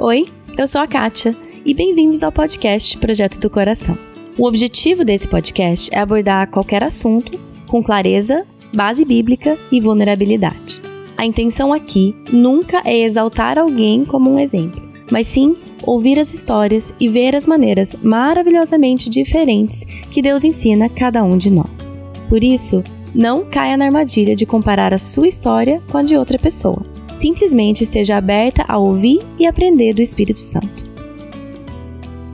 Oi, eu sou a Kátia e bem-vindos ao podcast Projeto do Coração. O objetivo desse podcast é abordar qualquer assunto com clareza, base bíblica e vulnerabilidade. A intenção aqui nunca é exaltar alguém como um exemplo, mas sim ouvir as histórias e ver as maneiras maravilhosamente diferentes que Deus ensina a cada um de nós. Por isso, não caia na armadilha de comparar a sua história com a de outra pessoa. Simplesmente esteja aberta a ouvir e aprender do Espírito Santo.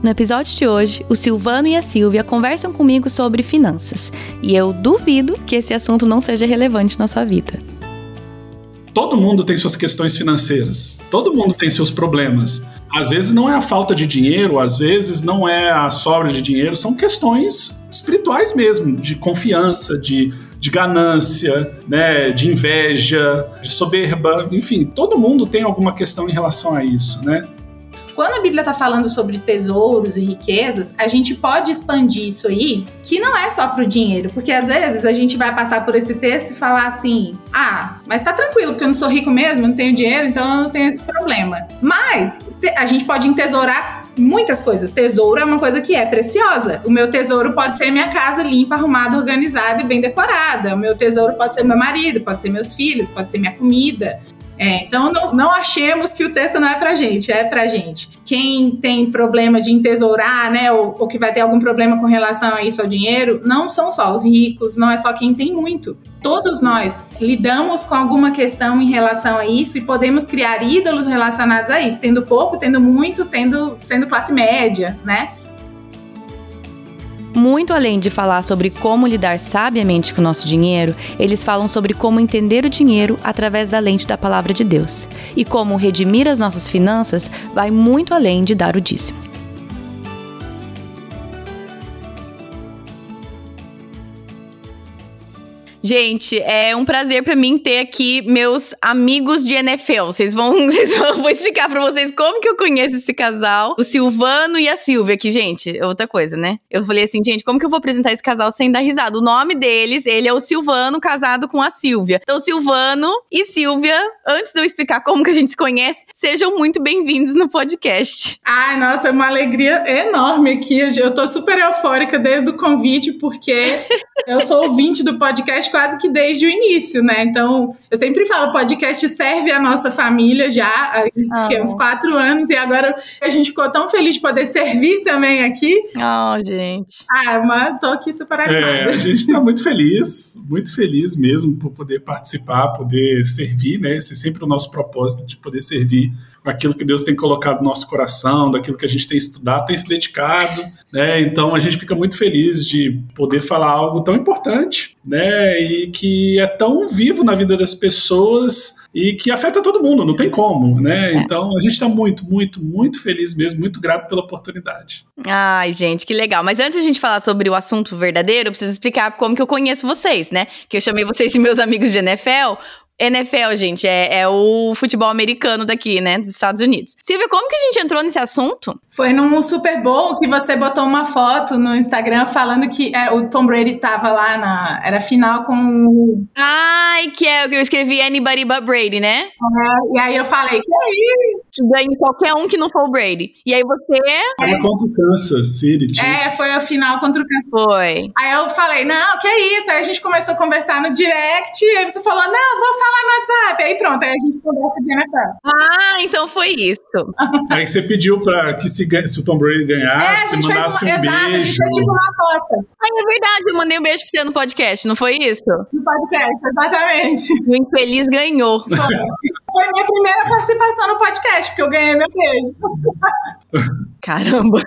No episódio de hoje, o Silvano e a Silvia conversam comigo sobre finanças, e eu duvido que esse assunto não seja relevante na sua vida. Todo mundo tem suas questões financeiras, todo mundo tem seus problemas. Às vezes não é a falta de dinheiro, às vezes não é a sobra de dinheiro, são questões espirituais mesmo, de confiança, de, de ganância, né, de inveja, de soberba, enfim, todo mundo tem alguma questão em relação a isso, né? Quando a Bíblia está falando sobre tesouros e riquezas, a gente pode expandir isso aí, que não é só para o dinheiro, porque às vezes a gente vai passar por esse texto e falar assim: ah, mas tá tranquilo, porque eu não sou rico mesmo, não tenho dinheiro, então eu não tenho esse problema. Mas a gente pode entesourar muitas coisas. Tesouro é uma coisa que é preciosa. O meu tesouro pode ser minha casa limpa, arrumada, organizada e bem decorada. O meu tesouro pode ser meu marido, pode ser meus filhos, pode ser minha comida. É, então não, não, achemos que o texto não é pra gente, é pra gente. Quem tem problema de entesourar, né, ou, ou, que vai ter algum problema com relação a isso ao dinheiro, não são só os ricos, não é só quem tem muito. Todos nós lidamos com alguma questão em relação a isso e podemos criar ídolos relacionados a isso, tendo pouco, tendo muito, tendo sendo classe média, né? Muito além de falar sobre como lidar sabiamente com o nosso dinheiro, eles falam sobre como entender o dinheiro através da lente da palavra de Deus. E como redimir as nossas finanças vai muito além de dar o dízimo. Gente, é um prazer para mim ter aqui meus amigos de NFL. Vocês vão, vocês vão vou explicar para vocês como que eu conheço esse casal, o Silvano e a Silvia, que gente, é outra coisa, né? Eu falei assim, gente, como que eu vou apresentar esse casal sem dar risada? O nome deles, ele é o Silvano casado com a Silvia. Então, Silvano e Silvia, antes de eu explicar como que a gente se conhece, sejam muito bem-vindos no podcast. Ai, nossa, é uma alegria enorme aqui. Eu tô super eufórica desde o convite, porque eu sou ouvinte do podcast quase que desde o início, né? Então, eu sempre falo, o podcast serve a nossa família já há uns quatro anos e agora a gente ficou tão feliz de poder servir também aqui. Oh, gente. Ah, mas tô aqui super animada. É, a gente tá muito feliz, muito feliz mesmo por poder participar, poder servir, né? Esse é sempre o nosso propósito de poder servir aquilo que Deus tem colocado no nosso coração, daquilo que a gente tem estudado, tem se dedicado, né? Então a gente fica muito feliz de poder falar algo tão importante, né? E que é tão vivo na vida das pessoas e que afeta todo mundo, não tem como, né? É. Então a gente está muito, muito, muito feliz mesmo, muito grato pela oportunidade. Ai, gente, que legal. Mas antes de a gente falar sobre o assunto verdadeiro, eu preciso explicar como que eu conheço vocês, né? Que eu chamei vocês de meus amigos de NFL, NFL, gente, é, é, o futebol americano daqui, né, dos Estados Unidos. Silvia, como que a gente entrou nesse assunto? Foi num Super Bowl que você botou uma foto no Instagram falando que é, o Tom Brady tava lá na. Era final com. Ai, que é o que eu escrevi Anybody But Brady, né? É, e aí eu falei, que é isso? Ganhe qualquer um que não for o Brady. E aí você. É contra o Kansas City. É, foi a final contra o Kansas Foi. Aí eu falei, não, que é isso? Aí a gente começou a conversar no direct, e aí você falou, não, vou falar no WhatsApp. Aí pronto, aí a gente conversa de NFL. Ah, então foi isso. aí você pediu pra que se, se o Tom Brady ganhasse, é, mandasse fez, um exato, beijo. a gente fez tipo uma aposta. Ai, é verdade, eu mandei um beijo pra você no podcast, não foi isso? No podcast, exatamente. O infeliz ganhou. Foi. foi minha primeira participação no podcast, porque eu ganhei meu beijo. Caramba.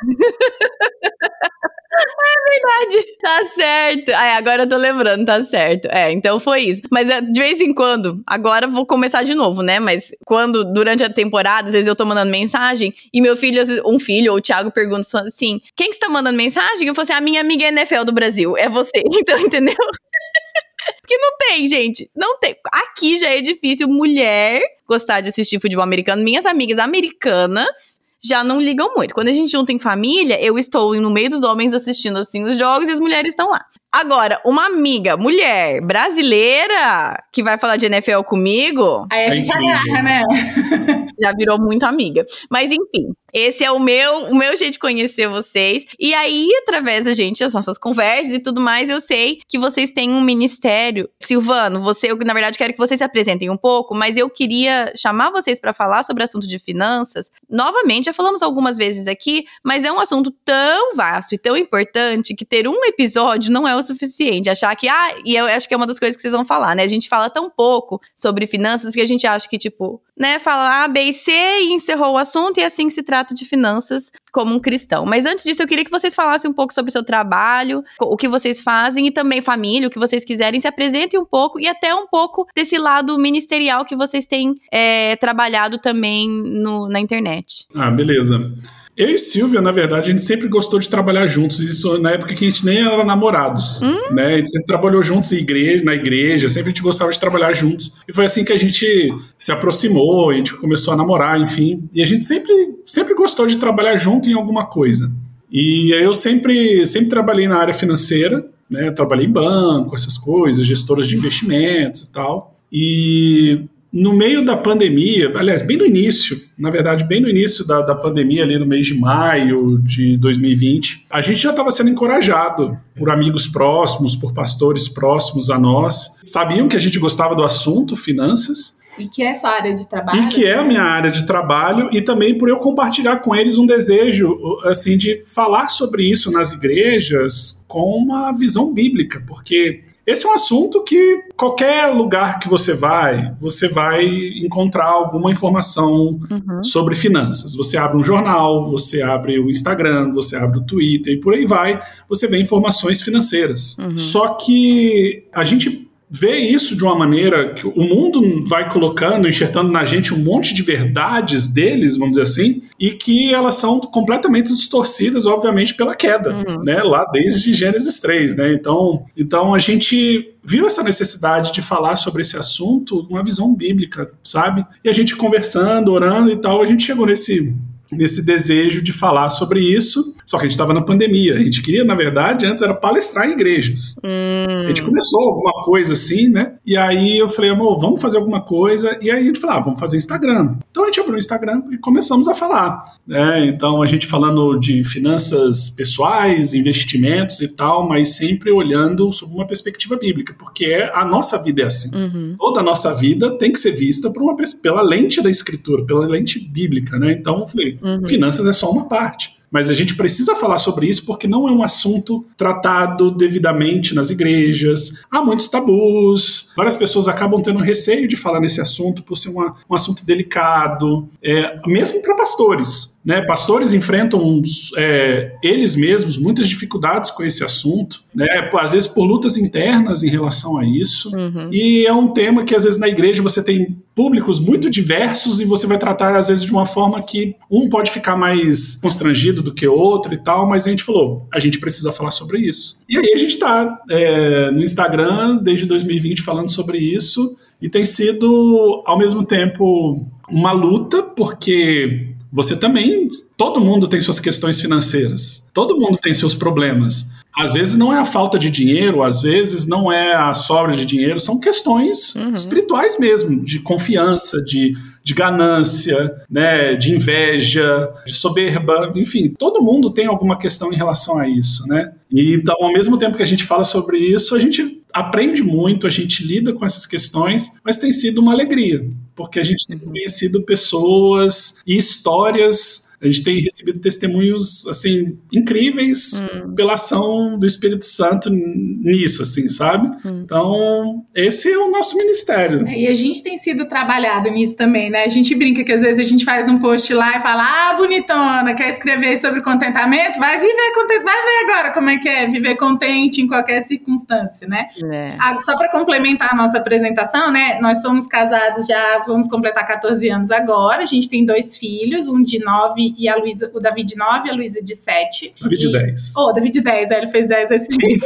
É verdade. Tá certo. Ai, agora eu tô lembrando, tá certo. É, então foi isso. Mas é, de vez em quando, agora vou começar de novo, né? Mas quando, durante a temporada, às vezes eu tô mandando mensagem e meu filho, um filho ou o Thiago pergunta assim: quem que está mandando mensagem? Eu falo assim: a minha amiga NFL do Brasil. É você. Então, entendeu? Porque não tem, gente. Não tem. Aqui já é difícil mulher gostar de assistir futebol americano. Minhas amigas americanas já não ligam muito. Quando a gente junta em família, eu estou no meio dos homens assistindo assim os jogos e as mulheres estão lá. Agora, uma amiga, mulher, brasileira, que vai falar de NFL comigo. Aí a gente agarra, né? Já virou muito amiga. Mas enfim, esse é o meu, o meu jeito de conhecer vocês. E aí, através da gente, as nossas conversas e tudo mais, eu sei que vocês têm um ministério. Silvano, você, eu, na verdade, quero que vocês se apresentem um pouco, mas eu queria chamar vocês para falar sobre o assunto de finanças. Novamente, já falamos algumas vezes aqui, mas é um assunto tão vasto e tão importante que ter um episódio não é o suficiente. Achar que, ah, e eu acho que é uma das coisas que vocês vão falar, né? A gente fala tão pouco sobre finanças porque a gente acha que, tipo, né, fala A, B e C e encerrou o assunto e é assim que se trata de finanças como um cristão. Mas antes disso, eu queria que vocês falassem um pouco sobre o seu trabalho, o que vocês fazem e também família, o que vocês quiserem, se apresentem um pouco e até um pouco desse lado ministerial que vocês têm é, trabalhado também no, na internet. Ah, beleza. Eu e Silvia, na verdade, a gente sempre gostou de trabalhar juntos. Isso na época que a gente nem era namorados. Hum? Né? A gente sempre trabalhou juntos em igreja, na igreja, sempre a gente gostava de trabalhar juntos. E foi assim que a gente se aproximou, a gente começou a namorar, enfim. E a gente sempre, sempre gostou de trabalhar junto em alguma coisa. E eu sempre, sempre trabalhei na área financeira, né? trabalhei em banco, essas coisas, gestoras de investimentos e tal. E no meio da pandemia, aliás, bem no início, na verdade, bem no início da, da pandemia, ali no mês de maio de 2020, a gente já estava sendo encorajado por amigos próximos, por pastores próximos a nós. Sabiam que a gente gostava do assunto, finanças, e que é essa área de trabalho. E que é a minha área de trabalho, e também por eu compartilhar com eles um desejo, assim, de falar sobre isso nas igrejas com uma visão bíblica, porque esse é um assunto que qualquer lugar que você vai, você vai encontrar alguma informação uhum. sobre finanças. Você abre um jornal, você abre o Instagram, você abre o Twitter e por aí vai, você vê informações financeiras. Uhum. Só que a gente vê isso de uma maneira que o mundo vai colocando, enxertando na gente um monte de verdades deles, vamos dizer assim, e que elas são completamente distorcidas, obviamente, pela queda, uhum. né? Lá desde Gênesis 3, né? Então, então a gente viu essa necessidade de falar sobre esse assunto, uma visão bíblica, sabe? E a gente conversando, orando e tal, a gente chegou nesse nesse desejo de falar sobre isso. Só que a gente estava na pandemia. A gente queria, na verdade, antes era palestrar em igrejas. Hum. A gente começou alguma coisa assim, né? E aí eu falei, amor, vamos fazer alguma coisa. E aí a gente falou, ah, vamos fazer Instagram. Então a gente abriu o Instagram e começamos a falar. Né? Então a gente falando de finanças pessoais, investimentos e tal, mas sempre olhando sob uma perspectiva bíblica, porque é, a nossa vida é assim. Uhum. Toda a nossa vida tem que ser vista por uma, pela lente da escritura, pela lente bíblica, né? Então eu falei, Uhum. Finanças é só uma parte. Mas a gente precisa falar sobre isso porque não é um assunto tratado devidamente nas igrejas. Há muitos tabus. Várias pessoas acabam tendo receio de falar nesse assunto por ser uma, um assunto delicado, é, mesmo para pastores. Né, pastores enfrentam é, eles mesmos muitas dificuldades com esse assunto, né, às vezes por lutas internas em relação a isso. Uhum. E é um tema que às vezes na igreja você tem públicos muito diversos e você vai tratar às vezes de uma forma que um pode ficar mais constrangido do que outro e tal, mas a gente falou, a gente precisa falar sobre isso. E aí a gente está é, no Instagram desde 2020 falando sobre isso e tem sido ao mesmo tempo uma luta porque você também, todo mundo tem suas questões financeiras, todo mundo tem seus problemas. Às vezes não é a falta de dinheiro, às vezes não é a sobra de dinheiro, são questões uhum. espirituais mesmo, de confiança, de, de ganância, né, de inveja, de soberba, enfim, todo mundo tem alguma questão em relação a isso, né? E então, ao mesmo tempo que a gente fala sobre isso, a gente aprende muito, a gente lida com essas questões, mas tem sido uma alegria, porque a gente tem conhecido pessoas e histórias a gente tem recebido testemunhos assim incríveis hum. pela ação do Espírito Santo nisso, assim, sabe? Hum. Então, esse é o nosso ministério. É, e a gente tem sido trabalhado nisso também, né? A gente brinca que às vezes a gente faz um post lá e fala: "Ah, bonitona, quer escrever sobre contentamento? Vai viver contente, vai ver agora como é que é viver contente em qualquer circunstância, né?" É. Ah, só para complementar a nossa apresentação, né? Nós somos casados já, vamos completar 14 anos agora. A gente tem dois filhos, um de 9 9 e a Luísa, o Davi de 9 e a Luísa de 7. Davi de 10. Oh, Davi de 10, é, ele fez 10 esse mês.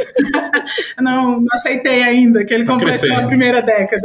não, não aceitei ainda que ele completou a primeira década.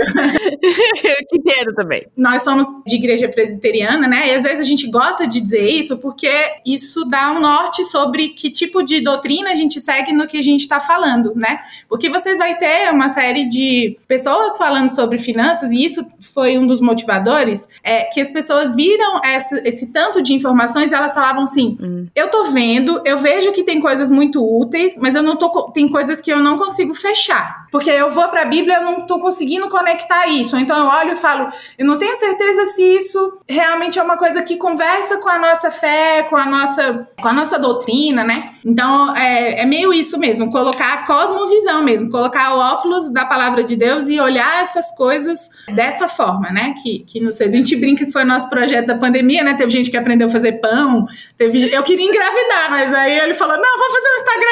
Eu te quero também. Nós somos de igreja presbiteriana, né? E às vezes a gente gosta de dizer isso porque isso dá um norte sobre que tipo de doutrina a gente segue no que a gente está falando, né? Porque você vai ter uma série de pessoas falando sobre finanças, e isso foi um dos motivadores, é que as pessoas viram essa, esse tanto de informações elas falavam assim: hum. eu tô vendo, eu vejo que tem coisas muito úteis, mas eu não tô. Tem coisas que eu não consigo fechar. Porque eu vou para a Bíblia, eu não tô conseguindo conectar isso. Então eu olho e falo, eu não tenho certeza se isso realmente é uma coisa que conversa com a nossa fé, com a nossa, com a nossa doutrina, né? Então é, é meio isso mesmo, colocar a cosmovisão mesmo, colocar o óculos da palavra de Deus e olhar essas coisas dessa forma, né? Que, que não sei, a gente brinca que foi o nosso projeto da pandemia, né? Teve gente que aprendeu a fazer pão, teve, eu queria engravidar, mas aí ele falou: não, vamos fazer um Instagram.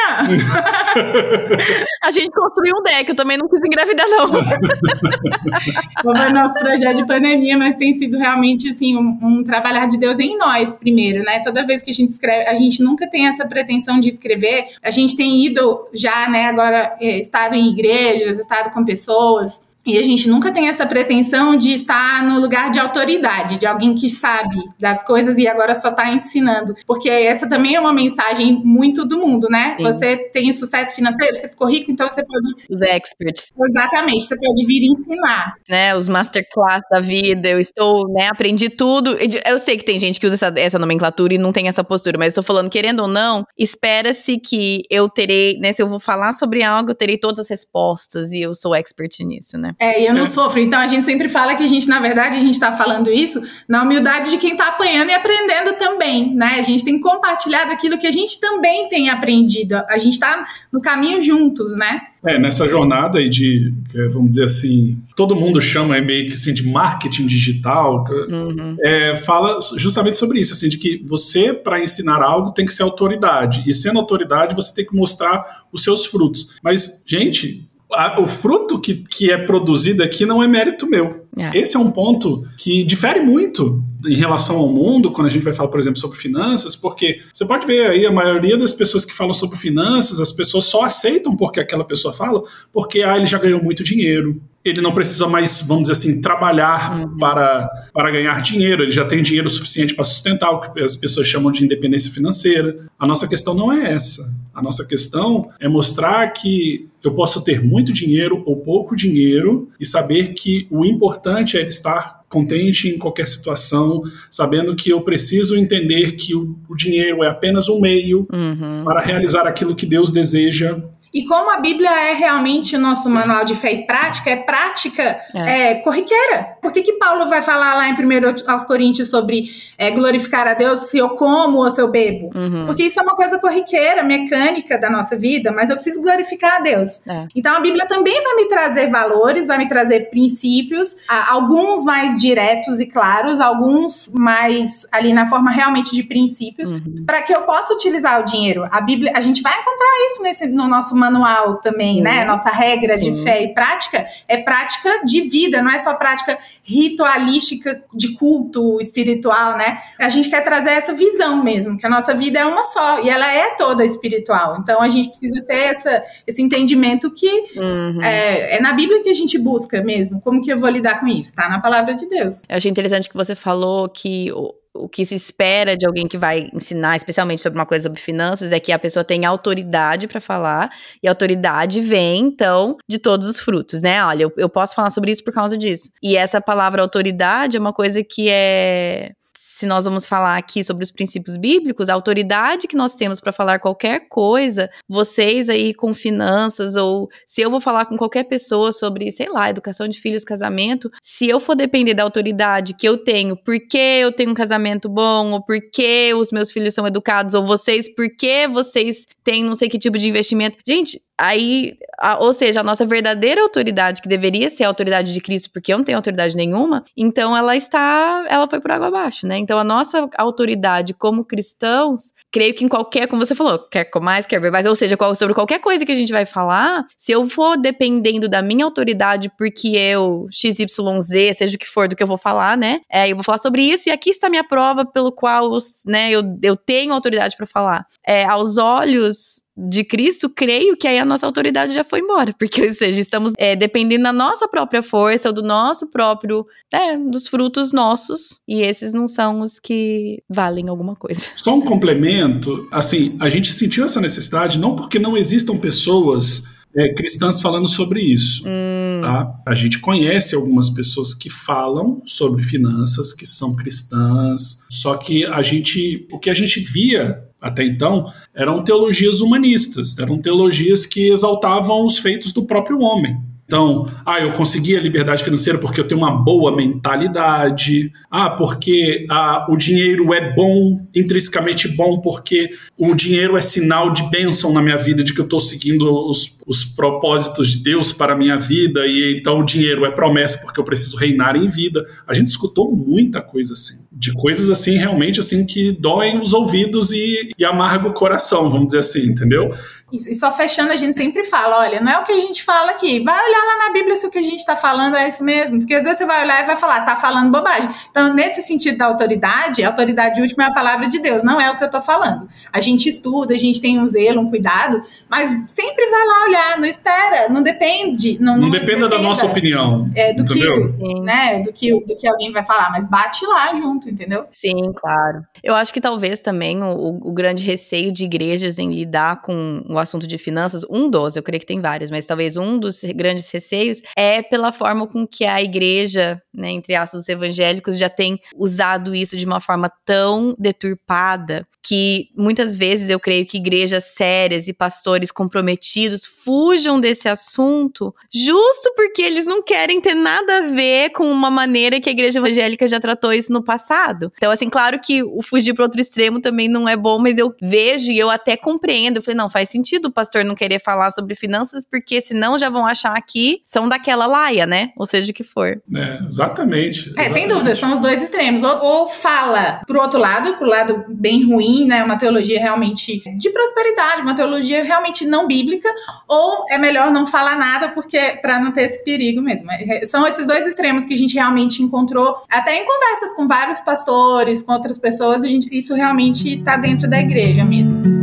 a gente construiu um deck, eu também não quis engravidar, não. foi o nosso projeto de pandemia, mas tem sido realmente assim um, um trabalhar de Deus em nós primeiro, né? Toda vez que a gente escreve, a gente nunca tem essa pretensão de escrever. A gente tem ido já, né, agora é, estado em igrejas, estado com pessoas, e a gente nunca tem essa pretensão de estar no lugar de autoridade, de alguém que sabe das coisas e agora só está ensinando. Porque essa também é uma mensagem muito do mundo, né? Sim. Você tem sucesso financeiro, você ficou rico, então você pode. Os experts. Exatamente, você pode vir ensinar. Né, os masterclass da vida, eu estou, né, aprendi tudo. Eu sei que tem gente que usa essa, essa nomenclatura e não tem essa postura, mas estou falando, querendo ou não, espera-se que eu terei, né, se eu vou falar sobre algo, eu terei todas as respostas e eu sou expert nisso, né? É, e eu não é. sofro. Então a gente sempre fala que a gente, na verdade, a gente está falando isso na humildade de quem está apanhando e aprendendo também, né? A gente tem compartilhado aquilo que a gente também tem aprendido. A gente está no caminho juntos, né? É, nessa jornada aí de, vamos dizer assim, todo mundo chama é meio que assim de marketing digital, uhum. é, fala justamente sobre isso, assim, de que você, para ensinar algo, tem que ser autoridade. E sendo autoridade, você tem que mostrar os seus frutos. Mas, gente, a, o fruto que, que é produzido aqui não é mérito meu. É. Esse é um ponto que difere muito em relação ao mundo, quando a gente vai falar, por exemplo, sobre finanças, porque você pode ver aí a maioria das pessoas que falam sobre finanças, as pessoas só aceitam porque aquela pessoa fala, porque ah, ele já ganhou muito dinheiro, ele não precisa mais, vamos dizer assim, trabalhar uhum. para, para ganhar dinheiro, ele já tem dinheiro suficiente para sustentar o que as pessoas chamam de independência financeira. A nossa questão não é essa. A nossa questão é mostrar que eu posso ter muito dinheiro ou pouco dinheiro e saber que o importante é estar contente em qualquer situação, sabendo que eu preciso entender que o, o dinheiro é apenas um meio uhum. para realizar aquilo que Deus deseja e como a Bíblia é realmente o nosso manual de fé e prática, é prática é. É, corriqueira. Por que, que Paulo vai falar lá em 1 aos Coríntios sobre é, glorificar a Deus se eu como ou se eu bebo? Uhum. Porque isso é uma coisa corriqueira, mecânica da nossa vida, mas eu preciso glorificar a Deus. É. Então a Bíblia também vai me trazer valores, vai me trazer princípios, alguns mais diretos e claros, alguns mais ali na forma realmente de princípios, uhum. para que eu possa utilizar o dinheiro. A Bíblia, a gente vai encontrar isso nesse, no nosso manual manual também, né? Nossa regra Sim. de fé e prática é prática de vida, não é só prática ritualística de culto espiritual, né? A gente quer trazer essa visão mesmo, que a nossa vida é uma só e ela é toda espiritual. Então a gente precisa ter essa, esse entendimento que uhum. é, é, na Bíblia que a gente busca mesmo. Como que eu vou lidar com isso? Tá na palavra de Deus. Eu achei interessante que você falou que o que se espera de alguém que vai ensinar, especialmente sobre uma coisa sobre finanças, é que a pessoa tenha autoridade para falar, e a autoridade vem, então, de todos os frutos, né? Olha, eu, eu posso falar sobre isso por causa disso. E essa palavra autoridade é uma coisa que é se nós vamos falar aqui sobre os princípios bíblicos, a autoridade que nós temos para falar qualquer coisa, vocês aí com finanças, ou se eu vou falar com qualquer pessoa sobre, sei lá, educação de filhos, casamento, se eu for depender da autoridade que eu tenho, porque eu tenho um casamento bom, ou porque os meus filhos são educados, ou vocês, porque vocês têm não sei que tipo de investimento. Gente, Aí, a, ou seja, a nossa verdadeira autoridade, que deveria ser a autoridade de Cristo, porque eu não tenho autoridade nenhuma, então ela está, ela foi por água abaixo, né? Então a nossa autoridade como cristãos, creio que em qualquer, como você falou, quer mais, quer ver mais, ou seja, qual, sobre qualquer coisa que a gente vai falar, se eu for dependendo da minha autoridade porque eu, XYZ, seja o que for do que eu vou falar, né? É, eu vou falar sobre isso e aqui está a minha prova pelo qual, né, eu, eu tenho autoridade para falar. É, aos olhos de Cristo, creio que aí a nossa autoridade já foi embora, porque, ou seja, estamos é, dependendo da nossa própria força, ou do nosso próprio, é, dos frutos nossos, e esses não são os que valem alguma coisa. Só um complemento, assim, a gente sentiu essa necessidade não porque não existam pessoas é, cristãs falando sobre isso. Hum. Tá? A gente conhece algumas pessoas que falam sobre finanças, que são cristãs, só que a gente, o que a gente via até então, eram teologias humanistas, eram teologias que exaltavam os feitos do próprio homem. Então, ah, eu consegui a liberdade financeira porque eu tenho uma boa mentalidade. Ah, porque ah, o dinheiro é bom, intrinsecamente bom, porque o dinheiro é sinal de bênção na minha vida, de que eu estou seguindo os, os propósitos de Deus para a minha vida, e então o dinheiro é promessa porque eu preciso reinar em vida. A gente escutou muita coisa assim. De coisas assim, realmente, assim, que doem os ouvidos e, e amarga o coração, vamos dizer assim, entendeu? Isso. E só fechando, a gente sempre fala: olha, não é o que a gente fala aqui. Vai olhar lá na Bíblia se o que a gente está falando é isso mesmo. Porque às vezes você vai olhar e vai falar, tá falando bobagem. Então, nesse sentido da autoridade, a autoridade última é a palavra de Deus, não é o que eu estou falando. A gente estuda, a gente tem um zelo, um cuidado, mas sempre vai lá olhar, não espera, não depende. Não, não, não dependa, da nossa opinião. É, do entendeu? que, né, do que, do que alguém vai falar, mas bate lá junto, entendeu? Sim, claro. Eu acho que talvez também o, o grande receio de igrejas em lidar com o assunto de finanças, um dos, eu creio que tem vários, mas talvez um dos grandes receios é pela forma com que a igreja, né, entre aspas, os evangélicos, já tem usado isso de uma forma tão deturpada que muitas vezes eu creio que igrejas sérias e pastores comprometidos fujam desse assunto justo porque eles não querem ter nada a ver com uma maneira que a igreja evangélica já tratou isso no passado. Então, assim, claro que o fugir para outro extremo também não é bom, mas eu vejo e eu até compreendo. Eu falei, não, faz sentido o pastor não querer falar sobre finanças, porque senão já vão achar que são daquela laia, né? Ou seja, o que for. É, exatamente. É, sem dúvida, são os dois extremos. Ou, ou fala pro outro lado, pro lado bem ruim né? Uma teologia realmente de prosperidade, uma teologia realmente não bíblica, ou é melhor não falar nada porque para não ter esse perigo mesmo. É, são esses dois extremos que a gente realmente encontrou, até em conversas com vários pastores, com outras pessoas, a gente, isso realmente está dentro da igreja mesmo.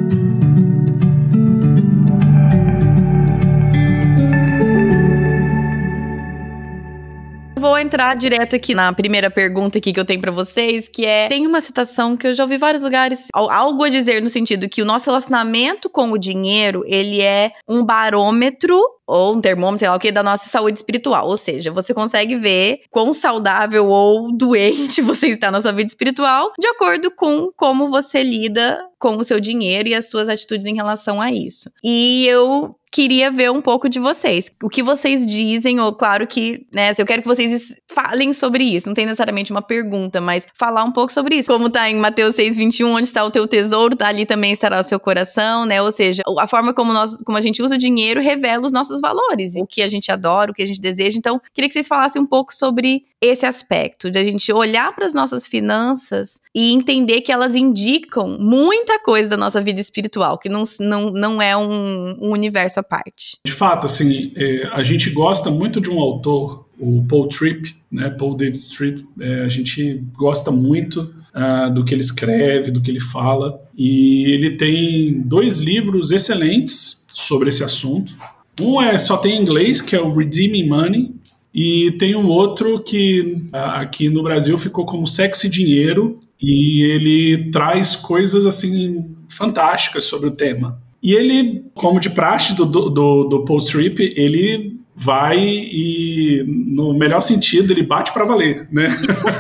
Vou entrar direto aqui na primeira pergunta aqui que eu tenho para vocês, que é: tem uma citação que eu já ouvi em vários lugares, algo a dizer no sentido que o nosso relacionamento com o dinheiro, ele é um barômetro ou um termômetro, sei lá o que, da nossa saúde espiritual. Ou seja, você consegue ver quão saudável ou doente você está na sua vida espiritual de acordo com como você lida com o seu dinheiro e as suas atitudes em relação a isso. E eu queria ver um pouco de vocês. O que vocês dizem, ou claro que, né, eu quero que vocês falem sobre isso. Não tem necessariamente uma pergunta, mas falar um pouco sobre isso. Como tá em Mateus 6, 21, onde está o teu tesouro, tá ali também estará o seu coração, né? Ou seja, a forma como, nós, como a gente usa o dinheiro revela os nossos valores, o que a gente adora, o que a gente deseja. Então, queria que vocês falassem um pouco sobre esse aspecto, de a gente olhar para as nossas finanças e entender que elas indicam muita coisa da nossa vida espiritual, que não, não, não é um, um universo à parte. De fato, assim, é, a gente gosta muito de um autor, o Paul Tripp, né, Paul David Tripp, é, a gente gosta muito uh, do que ele escreve, do que ele fala, e ele tem dois livros excelentes sobre esse assunto. Um é só tem em inglês, que é o Redeeming Money, e tem um outro que aqui no Brasil ficou como Sexy Dinheiro, e ele traz coisas assim fantásticas sobre o tema. E ele, como de praxe do, do, do Paul Tripp, ele vai e, no melhor sentido, ele bate para valer, né?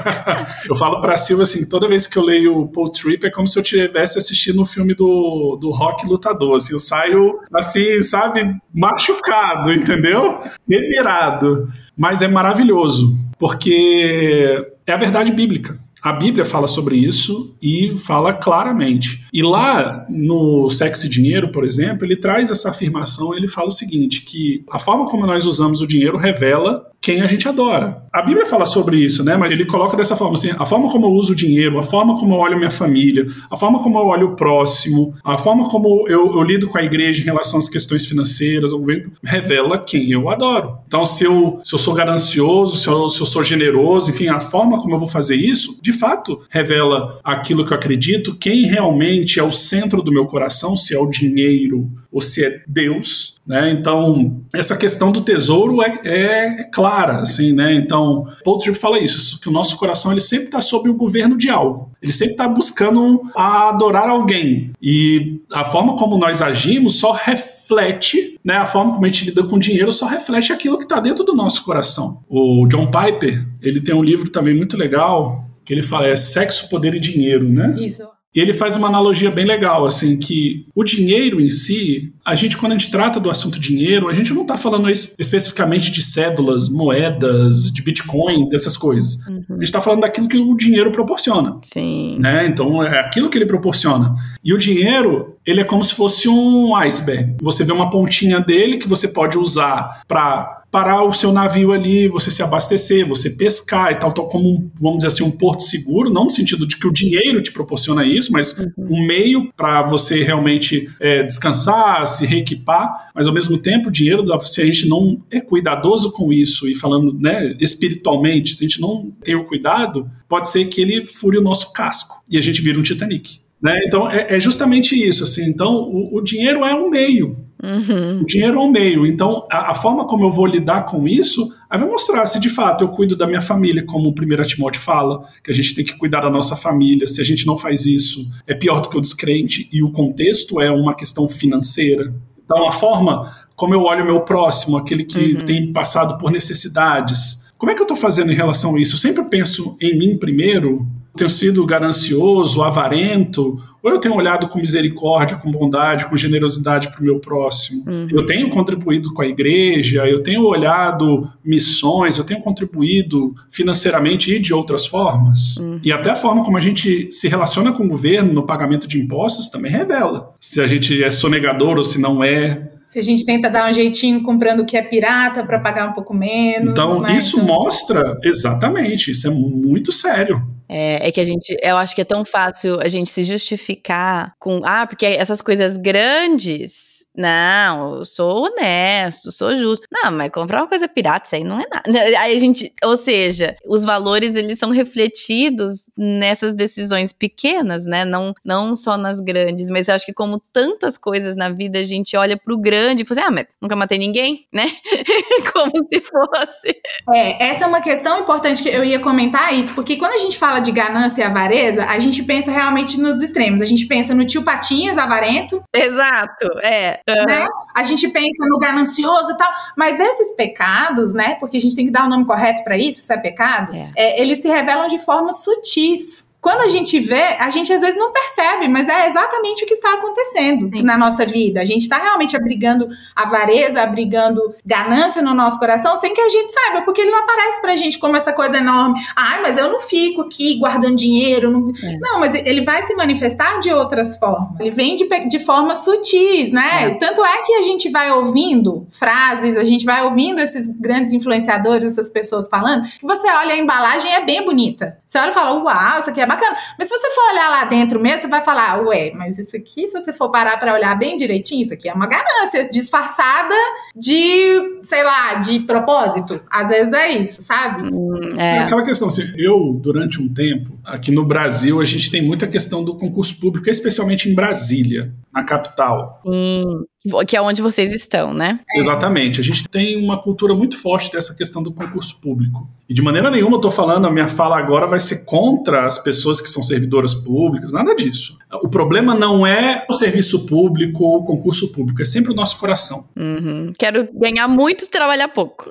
eu falo para Silva assim, toda vez que eu leio o Paul Tripp é como se eu estivesse assistindo o um filme do, do Rock Lutador, assim, eu saio, assim, sabe, machucado, entendeu? Revirado. Mas é maravilhoso, porque é a verdade bíblica. A Bíblia fala sobre isso e fala claramente. E lá no Sexo e Dinheiro, por exemplo, ele traz essa afirmação, ele fala o seguinte, que a forma como nós usamos o dinheiro revela quem a gente adora. A Bíblia fala sobre isso, né? Mas ele coloca dessa forma assim: a forma como eu uso o dinheiro, a forma como eu olho minha família, a forma como eu olho o próximo, a forma como eu, eu lido com a igreja em relação às questões financeiras, ao governo, revela quem eu adoro. Então, se eu, se eu sou ganancioso, se eu, se eu sou generoso, enfim, a forma como eu vou fazer isso, de fato, revela aquilo que eu acredito, quem realmente é o centro do meu coração, se é o dinheiro ou se é Deus, né? Então, essa questão do tesouro é, é, clara, assim, né? Então, Paul Tripp fala isso, que o nosso coração ele sempre está sob o governo de algo. Ele sempre está buscando adorar alguém. E a forma como nós agimos só reflete, né? A forma como a gente lida com dinheiro só reflete aquilo que está dentro do nosso coração. O John Piper, ele tem um livro também muito legal que ele fala é sexo, poder e dinheiro, né? Isso. E ele faz uma analogia bem legal, assim, que o dinheiro em si, a gente, quando a gente trata do assunto dinheiro, a gente não está falando especificamente de cédulas, moedas, de Bitcoin, dessas coisas. Uhum. A gente está falando daquilo que o dinheiro proporciona. Sim. Né? Então, é aquilo que ele proporciona. E o dinheiro, ele é como se fosse um iceberg. Você vê uma pontinha dele que você pode usar para parar o seu navio ali, você se abastecer, você pescar e tal, tal como, vamos dizer assim, um porto seguro, não no sentido de que o dinheiro te proporciona isso, mas uhum. um meio para você realmente é, descansar, se reequipar, mas ao mesmo tempo o dinheiro, se a gente não é cuidadoso com isso e falando né, espiritualmente, se a gente não tem o cuidado, pode ser que ele fure o nosso casco e a gente vira um Titanic. Né? Então é, é justamente isso. Assim. Então o, o dinheiro é um meio, Uhum. O dinheiro é um meio. Então, a, a, forma como eu vou lidar com isso, aí vai mostrar se de fato eu cuido da minha família, como o 1 Timóteo fala, que a gente tem que cuidar da nossa família. Se a gente não faz isso, é pior do que o descrente, e o contexto é uma questão financeira. Então, a forma como eu olho o meu próximo, aquele que uhum. tem passado por necessidades, como é que eu estou fazendo em relação a isso? Eu sempre penso em mim primeiro, tenho sido ganancioso, avarento, ou eu tenho olhado com misericórdia, com bondade, com generosidade para o meu próximo? Uhum. Eu tenho contribuído com a igreja, eu tenho olhado missões, eu tenho contribuído financeiramente e de outras formas. Uhum. E até a forma como a gente se relaciona com o governo no pagamento de impostos também revela se a gente é sonegador ou se não é se a gente tenta dar um jeitinho comprando o que é pirata para pagar um pouco menos. Então, né? isso então... mostra exatamente, isso é muito sério. É, é, que a gente, eu acho que é tão fácil a gente se justificar com, ah, porque essas coisas grandes não, eu sou honesto, sou justo. Não, mas comprar uma coisa pirata, isso aí não é nada. Aí a gente, ou seja, os valores eles são refletidos nessas decisões pequenas, né? Não, não só nas grandes, mas eu acho que como tantas coisas na vida, a gente olha pro grande e fala assim, ah, mas nunca matei ninguém, né? como se fosse. É, essa é uma questão importante que eu ia comentar isso, porque quando a gente fala de ganância e avareza, a gente pensa realmente nos extremos. A gente pensa no tio Patinhas avarento. Exato, é. Uhum. Né? A gente pensa no ganancioso e tal, mas esses pecados, né? Porque a gente tem que dar o nome correto para isso, se é pecado, é. É, eles se revelam de forma sutis quando a gente vê, a gente às vezes não percebe, mas é exatamente o que está acontecendo Sim. na nossa vida. A gente está realmente abrigando avareza, abrigando ganância no nosso coração, sem que a gente saiba, porque ele não aparece pra gente como essa coisa enorme. Ai, mas eu não fico aqui guardando dinheiro. Não, é. não mas ele vai se manifestar de outras formas. Ele vem de, de formas sutis, né? É. Tanto é que a gente vai ouvindo frases, a gente vai ouvindo esses grandes influenciadores, essas pessoas falando, que você olha a embalagem é bem bonita. Você olha e fala, uau, isso aqui é bacana. Mas se você for olhar lá dentro mesmo, você vai falar, ué, mas isso aqui, se você for parar para olhar bem direitinho, isso aqui é uma ganância disfarçada de, sei lá, de propósito. Às vezes é isso, sabe? Hum, é. é aquela questão, assim, eu, durante um tempo, aqui no Brasil, a gente tem muita questão do concurso público, especialmente em Brasília, na capital. Sim que é onde vocês estão, né? Exatamente. A gente tem uma cultura muito forte dessa questão do concurso público. E de maneira nenhuma eu estou falando, a minha fala agora vai ser contra as pessoas que são servidoras públicas, nada disso. O problema não é o serviço público ou o concurso público, é sempre o nosso coração. Uhum. Quero ganhar muito e trabalhar pouco.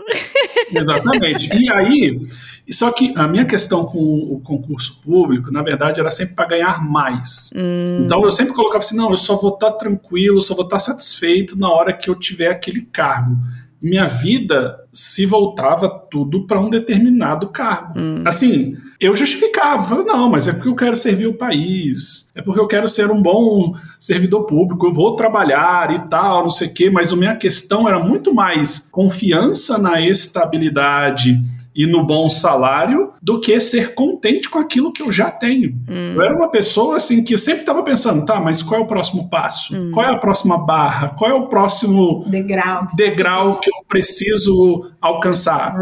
Exatamente. E aí, só que a minha questão com o concurso público, na verdade, era sempre para ganhar mais. Hum. Então eu sempre colocava assim: não, eu só vou estar tá tranquilo, só vou estar tá satisfeito na hora que eu tiver aquele cargo. minha vida se voltava tudo para um determinado cargo. Hum. Assim, eu justificava, não, mas é porque eu quero servir o país, é porque eu quero ser um bom servidor público, eu vou trabalhar e tal, não sei o quê, mas a minha questão era muito mais confiança na estabilidade e no bom salário do que ser contente com aquilo que eu já tenho. Hum. Eu era uma pessoa assim que eu sempre estava pensando, tá, mas qual é o próximo passo? Hum. Qual é a próxima barra? Qual é o próximo Degrau. degrau que eu preciso alcançar?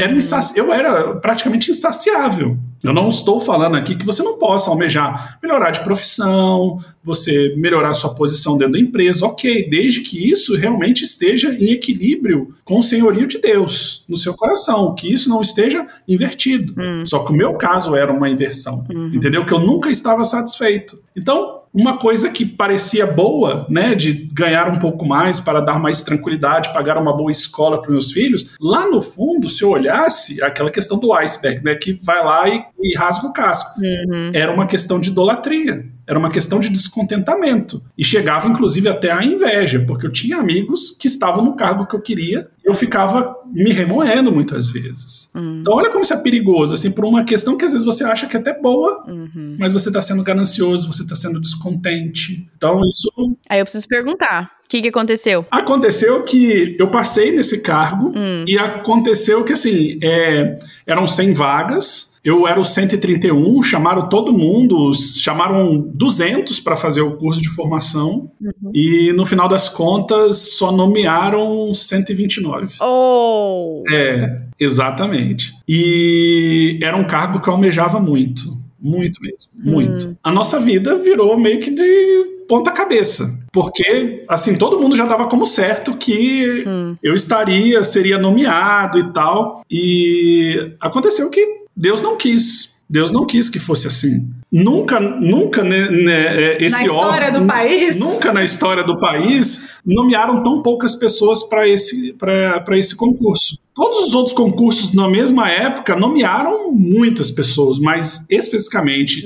Era insaci- eu era praticamente insaciável. Eu não estou falando aqui que você não possa almejar melhorar de profissão, você melhorar sua posição dentro da empresa, ok, desde que isso realmente esteja em equilíbrio com o senhorio de Deus no seu coração, que isso não esteja invertido. Hum. Só que o meu caso era uma inversão, Uhum. entendeu? Que eu nunca estava satisfeito. Então, uma coisa que parecia boa, né, de ganhar um pouco mais para dar mais tranquilidade, pagar uma boa escola para meus filhos, lá no fundo, se eu olhasse, aquela questão do iceberg, né, que vai lá e, e rasga o casco, Uhum. era uma questão de idolatria, era uma questão de descontentamento. E chegava inclusive até a inveja, porque eu tinha amigos que estavam no cargo que eu queria, eu ficava me remoendo muitas vezes. Hum. Então olha como isso é perigoso, assim, por uma questão que às vezes você acha que é até boa, Uhum. mas você está sendo ganancioso, você está sendo descontente. Então isso Aí eu preciso perguntar: o que, que aconteceu? aconteceu que eu passei nesse cargo Hum. e aconteceu que assim é, eram 100 vagas. Eu era o 131, chamaram todo mundo, chamaram 200 para fazer o curso de formação e no final das contas só nomearam 129. Oh! É, exatamente. E era um cargo que eu almejava muito. Muito mesmo. Muito. A nossa vida virou meio que de ponta cabeça. Porque, assim, todo mundo já dava como certo que Hum. eu estaria, seria nomeado e tal. E aconteceu que Deus não quis. Deus não quis que fosse assim. Nunca, nunca, né, né, é, esse Na história órgão- do país? Nunca na história do país nomearam tão poucas pessoas para esse, pra- pra esse concurso. Todos os outros concursos na mesma época nomearam muitas pessoas, mas especificamente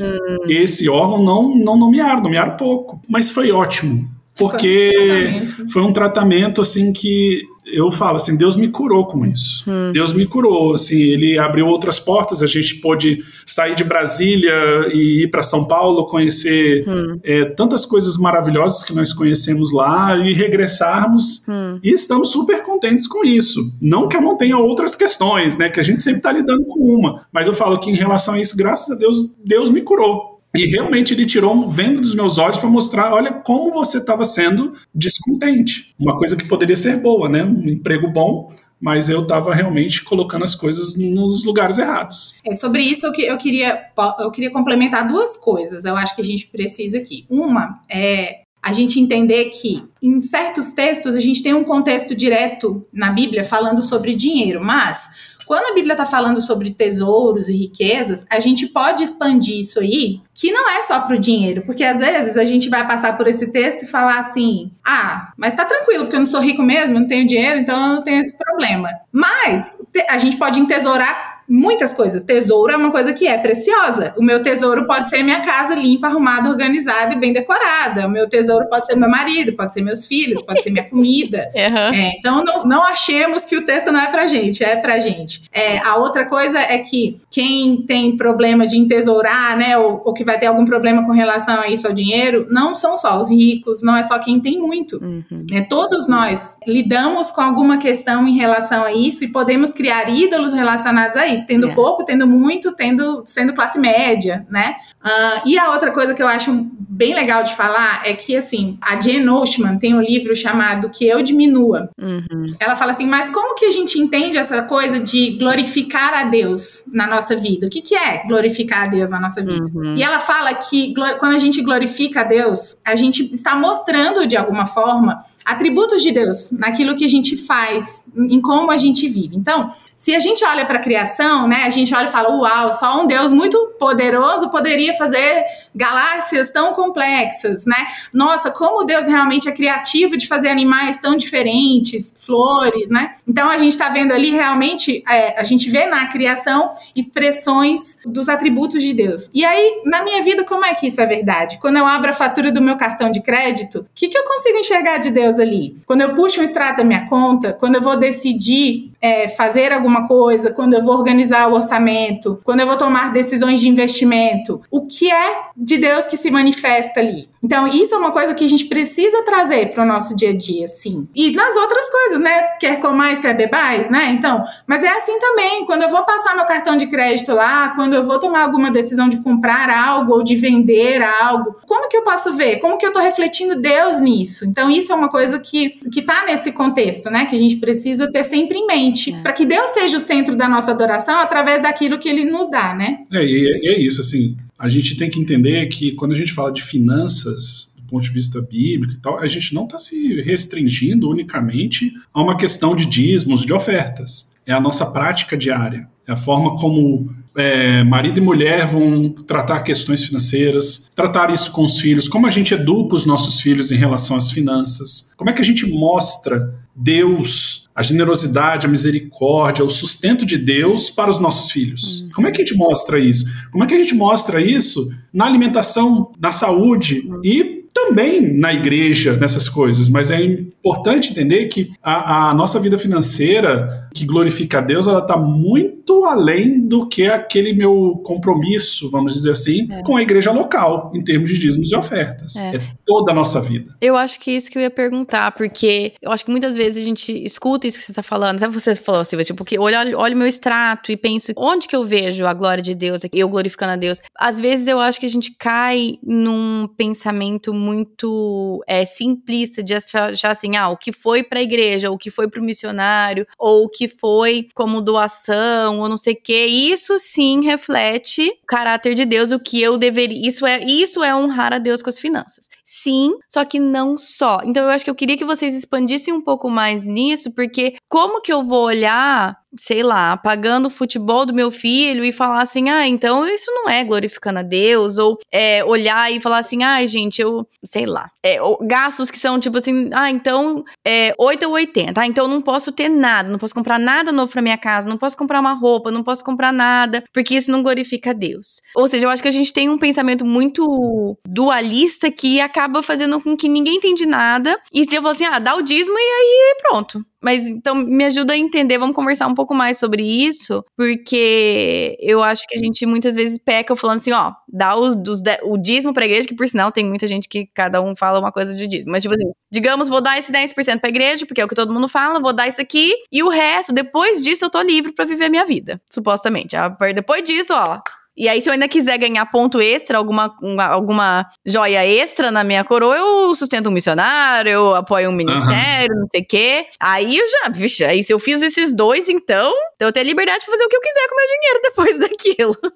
esse órgão não, não nomearam, nomearam pouco. Mas foi ótimo, porque Foi um tratamento. foi um tratamento assim que eu falo assim, Deus me curou com isso. Hum. Deus me curou, assim, ele abriu outras portas, a gente pôde sair de Brasília e ir para São Paulo, conhecer Hum. é, tantas coisas maravilhosas que nós conhecemos lá e regressarmos Hum. e estamos super contentes com isso. Não que eu não tenha outras questões, né, que a gente sempre está lidando com uma, mas eu falo que em relação a isso, graças a Deus, Deus me curou. E realmente ele tirou um vendo dos meus olhos para mostrar, olha como você estava sendo descontente. Uma coisa que poderia ser boa, né? Um emprego bom, mas eu estava realmente colocando as coisas nos lugares errados. É, sobre isso que- eu queria, eu queria complementar duas coisas. Eu acho que a gente precisa aqui. Uma é a gente entender que em certos textos a gente tem um contexto direto na Bíblia falando sobre dinheiro, mas quando a Bíblia está falando sobre tesouros e riquezas, a gente pode expandir isso aí, que não é só para o dinheiro, porque às vezes a gente vai passar por esse texto e falar assim: ah, mas tá tranquilo, porque eu não sou rico mesmo, não tenho dinheiro, então eu não tenho esse problema. Mas a gente pode entesourar muitas coisas. Tesouro é uma coisa que é preciosa. O meu tesouro pode ser minha casa limpa, arrumada, organizada e bem decorada. O meu tesouro pode ser meu marido, pode ser meus filhos, pode ser minha comida. Aham. É, então não, não achemos que o texto não é pra gente, é pra gente. É, a outra coisa é que quem tem problema de entesourar, né, ou, ou que vai ter algum problema com relação a isso ao dinheiro, não são só os ricos, não é só quem tem muito. Uhum. né? Todos nós lidamos com alguma questão em relação a isso e podemos criar ídolos relacionados a isso, tendo É. pouco, tendo muito, tendo sendo classe média, né? Ah, e a outra coisa que eu acho bem legal de falar é que assim a Jane Oshman tem um livro chamado Que Eu Diminua. Uhum. Ela fala assim, mas como que a gente entende essa coisa de glorificar a Deus na nossa vida? O que, que é glorificar a Deus na nossa vida? Uhum. E ela fala que quando a gente glorifica a Deus, a gente está mostrando de alguma forma atributos de Deus naquilo que a gente faz, em como a gente vive. Então, se a gente olha para a criação, né, a gente olha e fala: "Uau, só um Deus muito poderoso poderia fazer galáxias tão complexas, né? Nossa, como Deus realmente é criativo de fazer animais tão diferentes, flores, né? Então a gente está vendo ali realmente, é, a gente vê na criação expressões dos atributos de Deus. E aí, na minha vida, como é que isso é verdade? Quando eu abro a fatura do meu cartão de crédito, o que, que eu consigo enxergar de Deus ali? Quando eu puxo um extrato da minha conta, quando eu vou decidir é, fazer alguma coisa, quando eu vou organizar o orçamento, quando eu vou tomar decisões de investimento, o que é de Deus que se manifesta ali? Então, isso é uma coisa que a gente precisa trazer para o nosso dia a dia, sim. E nas outras coisas, né? Quer comais, quer bebais, né? Então, mas é assim também. Quando eu vou passar meu cartão de crédito lá, quando eu vou tomar alguma decisão de comprar algo ou de vender algo, como que eu posso ver? Como que eu estou refletindo Deus nisso? Então, isso é uma coisa que, que tá nesse contexto, né? Que a gente precisa ter sempre em mente. É. Para que Deus seja o centro da nossa adoração através daquilo que ele nos dá, né? É, e é, é isso, assim a gente tem que entender que quando a gente fala de finanças, do ponto de vista bíblico e tal, a gente não está se restringindo unicamente a uma questão de dízimos, de ofertas. É a nossa prática diária, é a forma como é, marido e mulher vão tratar questões financeiras, tratar isso com os filhos, como a gente educa os nossos filhos em relação às finanças, como é que a gente mostra Deus, a generosidade, a misericórdia, o sustento de Deus para os nossos filhos. Uhum. Como é que a gente mostra isso? Como é que a gente mostra isso na alimentação, na saúde uhum. e também na igreja, nessas coisas, mas é importante entender que a, a nossa vida financeira, que glorifica a Deus, ela está muito além do que aquele meu compromisso, vamos dizer assim, é. com a igreja local, em termos de dízimos e ofertas. É. é. toda a nossa vida. Eu acho que é isso que eu ia perguntar, porque eu acho que muitas vezes a gente escuta isso que você está falando, até você falou, Silvia, tipo, que olha, olha o meu extrato e penso, onde que eu vejo a glória de Deus, eu glorificando a Deus? Às vezes eu acho que a gente cai num pensamento muito é, simplista de achar, achar assim, ah, o que foi para a igreja, ou o que foi para o missionário, ou o que foi como doação, ou não sei o quê. Isso sim reflete o caráter de Deus, o que eu deveria. Isso é, isso é honrar a Deus com as finanças. Sim, só que não só. Então eu acho que eu queria que vocês expandissem um pouco mais nisso, porque como que eu vou olhar sei lá, pagando o futebol do meu filho e falar assim, ah, então isso não é glorificando a Deus, ou é, olhar e falar assim, ah, gente, eu, sei lá, é, gastos que são tipo assim, ah, então é 8 ou 80, ah, então eu não posso ter nada, não posso comprar nada novo pra minha casa, não posso comprar uma roupa, não posso comprar nada, porque isso não glorifica a Deus. Ou seja, eu acho que a gente tem um pensamento muito dualista que acaba fazendo com que ninguém entende nada e eu falo assim, ah, dá o dízimo e aí pronto. Mas então me ajuda a entender, vamos conversar um pouco mais sobre isso, porque eu acho que a gente muitas vezes peca falando assim, ó, dá os, os, o dízimo pra igreja, que por sinal tem muita gente que cada um fala uma coisa de dízimo. Mas tipo assim, digamos, vou dar esse 10% pra igreja, porque é o que todo mundo fala, vou dar isso aqui, e o resto, depois disso eu tô livre para viver a minha vida, supostamente. Depois disso, ó, e aí, se eu ainda quiser ganhar ponto extra, alguma, uma, alguma joia extra na minha coroa, eu sustento um missionário, eu apoio um ministério, uhum. não sei o quê. Aí eu já, vixe, aí se eu fiz esses dois, então, então eu tenho liberdade de fazer o que eu quiser com o meu dinheiro depois daquilo.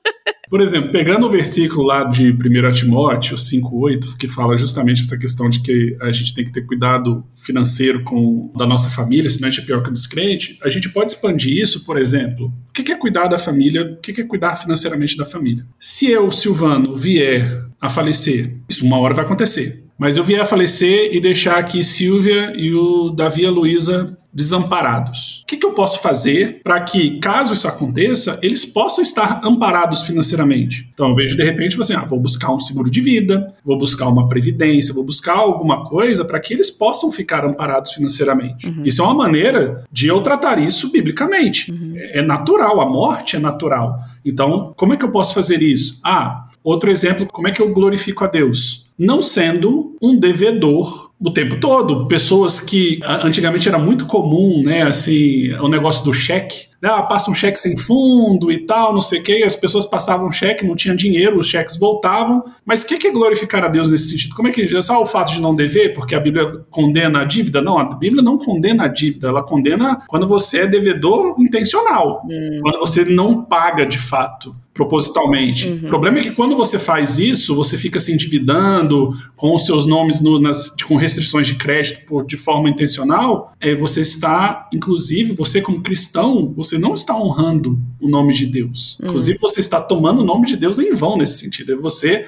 Por exemplo, pegando o versículo lá de 1 Timóteo 5,8, que fala justamente essa questão de que a gente tem que ter cuidado financeiro com da nossa família, senão a gente é pior que dos crentes, a gente pode expandir isso, por exemplo. O que é cuidar da família? O que é cuidar financeiramente da família? Se eu, Silvano, vier a falecer, isso uma hora vai acontecer. Mas eu vier a falecer e deixar aqui Silvia e o Davi e a Luísa desamparados. O que, que eu posso fazer para que, caso isso aconteça, eles possam estar amparados financeiramente? Então eu vejo de repente, assim, ah, vou buscar um seguro de vida, vou buscar uma previdência, vou buscar alguma coisa para que eles possam ficar amparados financeiramente. Uhum. Isso é uma maneira de eu tratar isso biblicamente. Uhum. É natural, a morte é natural. Então, como é que eu posso fazer isso? Ah, outro exemplo, como é que eu glorifico a Deus? Não sendo um devedor o tempo todo. Pessoas que antigamente era muito comum, né? Assim, o negócio do cheque. Né, ah, passa um cheque sem fundo e tal, não sei o quê. As pessoas passavam cheque, não tinha dinheiro, os cheques voltavam. Mas o que é glorificar a Deus nesse sentido? Como é que é só o fato de não dever, porque a Bíblia condena a dívida? Não, a Bíblia não condena a dívida, ela condena quando você é devedor intencional, hum. quando você não paga de fato propositalmente. Uhum. O problema é que quando você faz isso, você fica se endividando com os seus nomes no, nas, com restrições de crédito por, de forma intencional, é, você está, inclusive, você como cristão, você você não está honrando o nome de Deus. Uhum. Inclusive, você está tomando o nome de Deus em vão nesse sentido. É você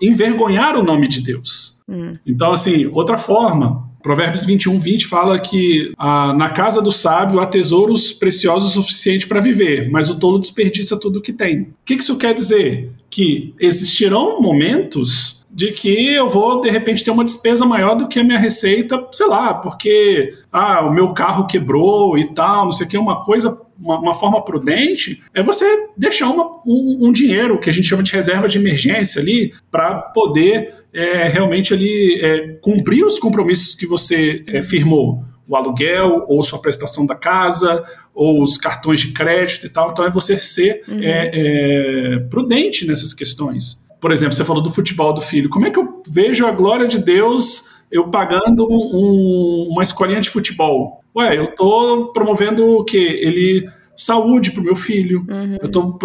envergonhar o nome de Deus. Uhum. Então, assim, outra forma, Provérbios 21, 20 fala que ah, na casa do sábio há tesouros preciosos o suficiente para viver, mas o tolo desperdiça tudo o que tem. O que isso quer dizer? Que existirão momentos de que eu vou de repente ter uma despesa maior do que a minha receita, sei lá, porque ah, o meu carro quebrou e tal, não sei o que, uma coisa, uma, uma forma prudente é você deixar uma, um, um, dinheiro que a gente chama de reserva de emergência ali para poder é, realmente ali é, cumprir os compromissos que você é, firmou o aluguel, ou sua prestação da casa, ou os cartões de crédito e tal. Então é você ser uhum. é, é, prudente nessas questões por exemplo, você falou do futebol do filho. Como é que eu vejo a glória de Deus eu pagando um, uma escolinha de futebol? Ué, eu estou promovendo o quê? Ele saúde para o meu filho. Uhum. Eu estou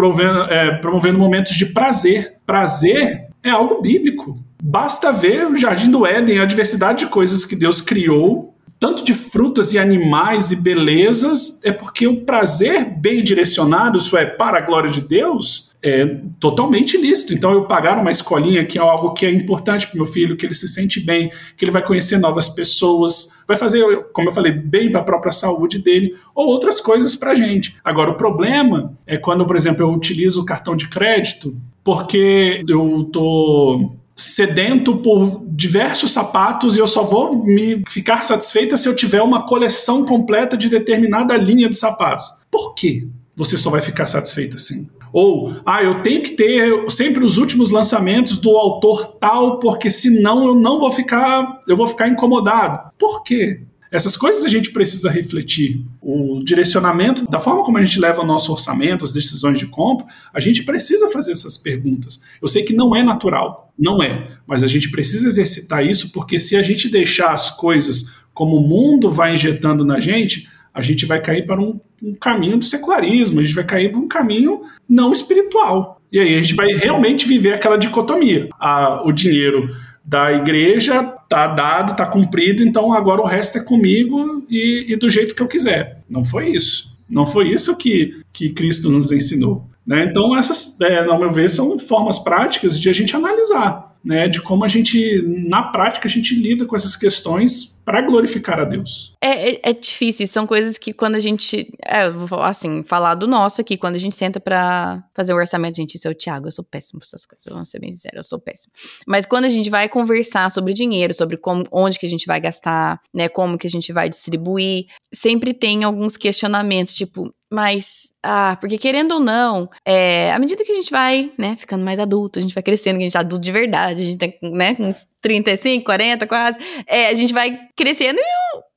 é, promovendo momentos de prazer. Prazer é algo bíblico. Basta ver o Jardim do Éden, a diversidade de coisas que Deus criou, tanto de frutas e animais e belezas, é porque o prazer bem direcionado, isso é, para a glória de Deus, é totalmente lícito. Então, eu pagar uma escolinha que é algo que é importante para meu filho, que ele se sente bem, que ele vai conhecer novas pessoas, vai fazer, como eu falei, bem para a própria saúde dele, ou outras coisas para a gente. Agora, o problema é quando, por exemplo, eu utilizo o cartão de crédito porque eu estou sedento por diversos sapatos e eu só vou me ficar satisfeita se eu tiver uma coleção completa de determinada linha de sapatos. Por quê? Você só vai ficar satisfeito assim. Ou, ah, eu tenho que ter sempre os últimos lançamentos do autor tal, porque senão eu não vou ficar, eu vou ficar incomodado. Por quê? Essas coisas a gente precisa refletir. O direcionamento, da forma como a gente leva o nosso orçamento, as decisões de compra, a gente precisa fazer essas perguntas. Eu sei que não é natural, não é, mas a gente precisa exercitar isso porque se a gente deixar as coisas como o mundo vai injetando na gente, a gente vai cair para um, um caminho do secularismo, a gente vai cair para um caminho não espiritual. E aí a gente vai realmente viver aquela dicotomia. A, o dinheiro da igreja tá dado, tá cumprido, então agora o resto é comigo e, e do jeito que eu quiser. Não foi isso. Não foi isso que, que Cristo nos ensinou. Né? Então, essas, é, ao meu ver, são formas práticas de a gente analisar, né? de como a gente, na prática, a gente lida com essas questões para glorificar a Deus. É, é, é, difícil, são coisas que quando a gente. É, vou assim, falar do nosso aqui, quando a gente senta para fazer o um orçamento, gente, isso é o Thiago, eu sou péssimo com essas coisas, vamos ser bem sincero, eu sou péssimo. Mas quando a gente vai conversar sobre dinheiro, sobre como, onde que a gente vai gastar, né, como que a gente vai distribuir, sempre tem alguns questionamentos, tipo, mas ah, porque querendo ou não, é, à medida que a gente vai, né, ficando mais adulto, a gente vai crescendo, a gente é adulto de verdade, a gente tem, né, uns 35, 40 quase, é, a gente vai crescendo e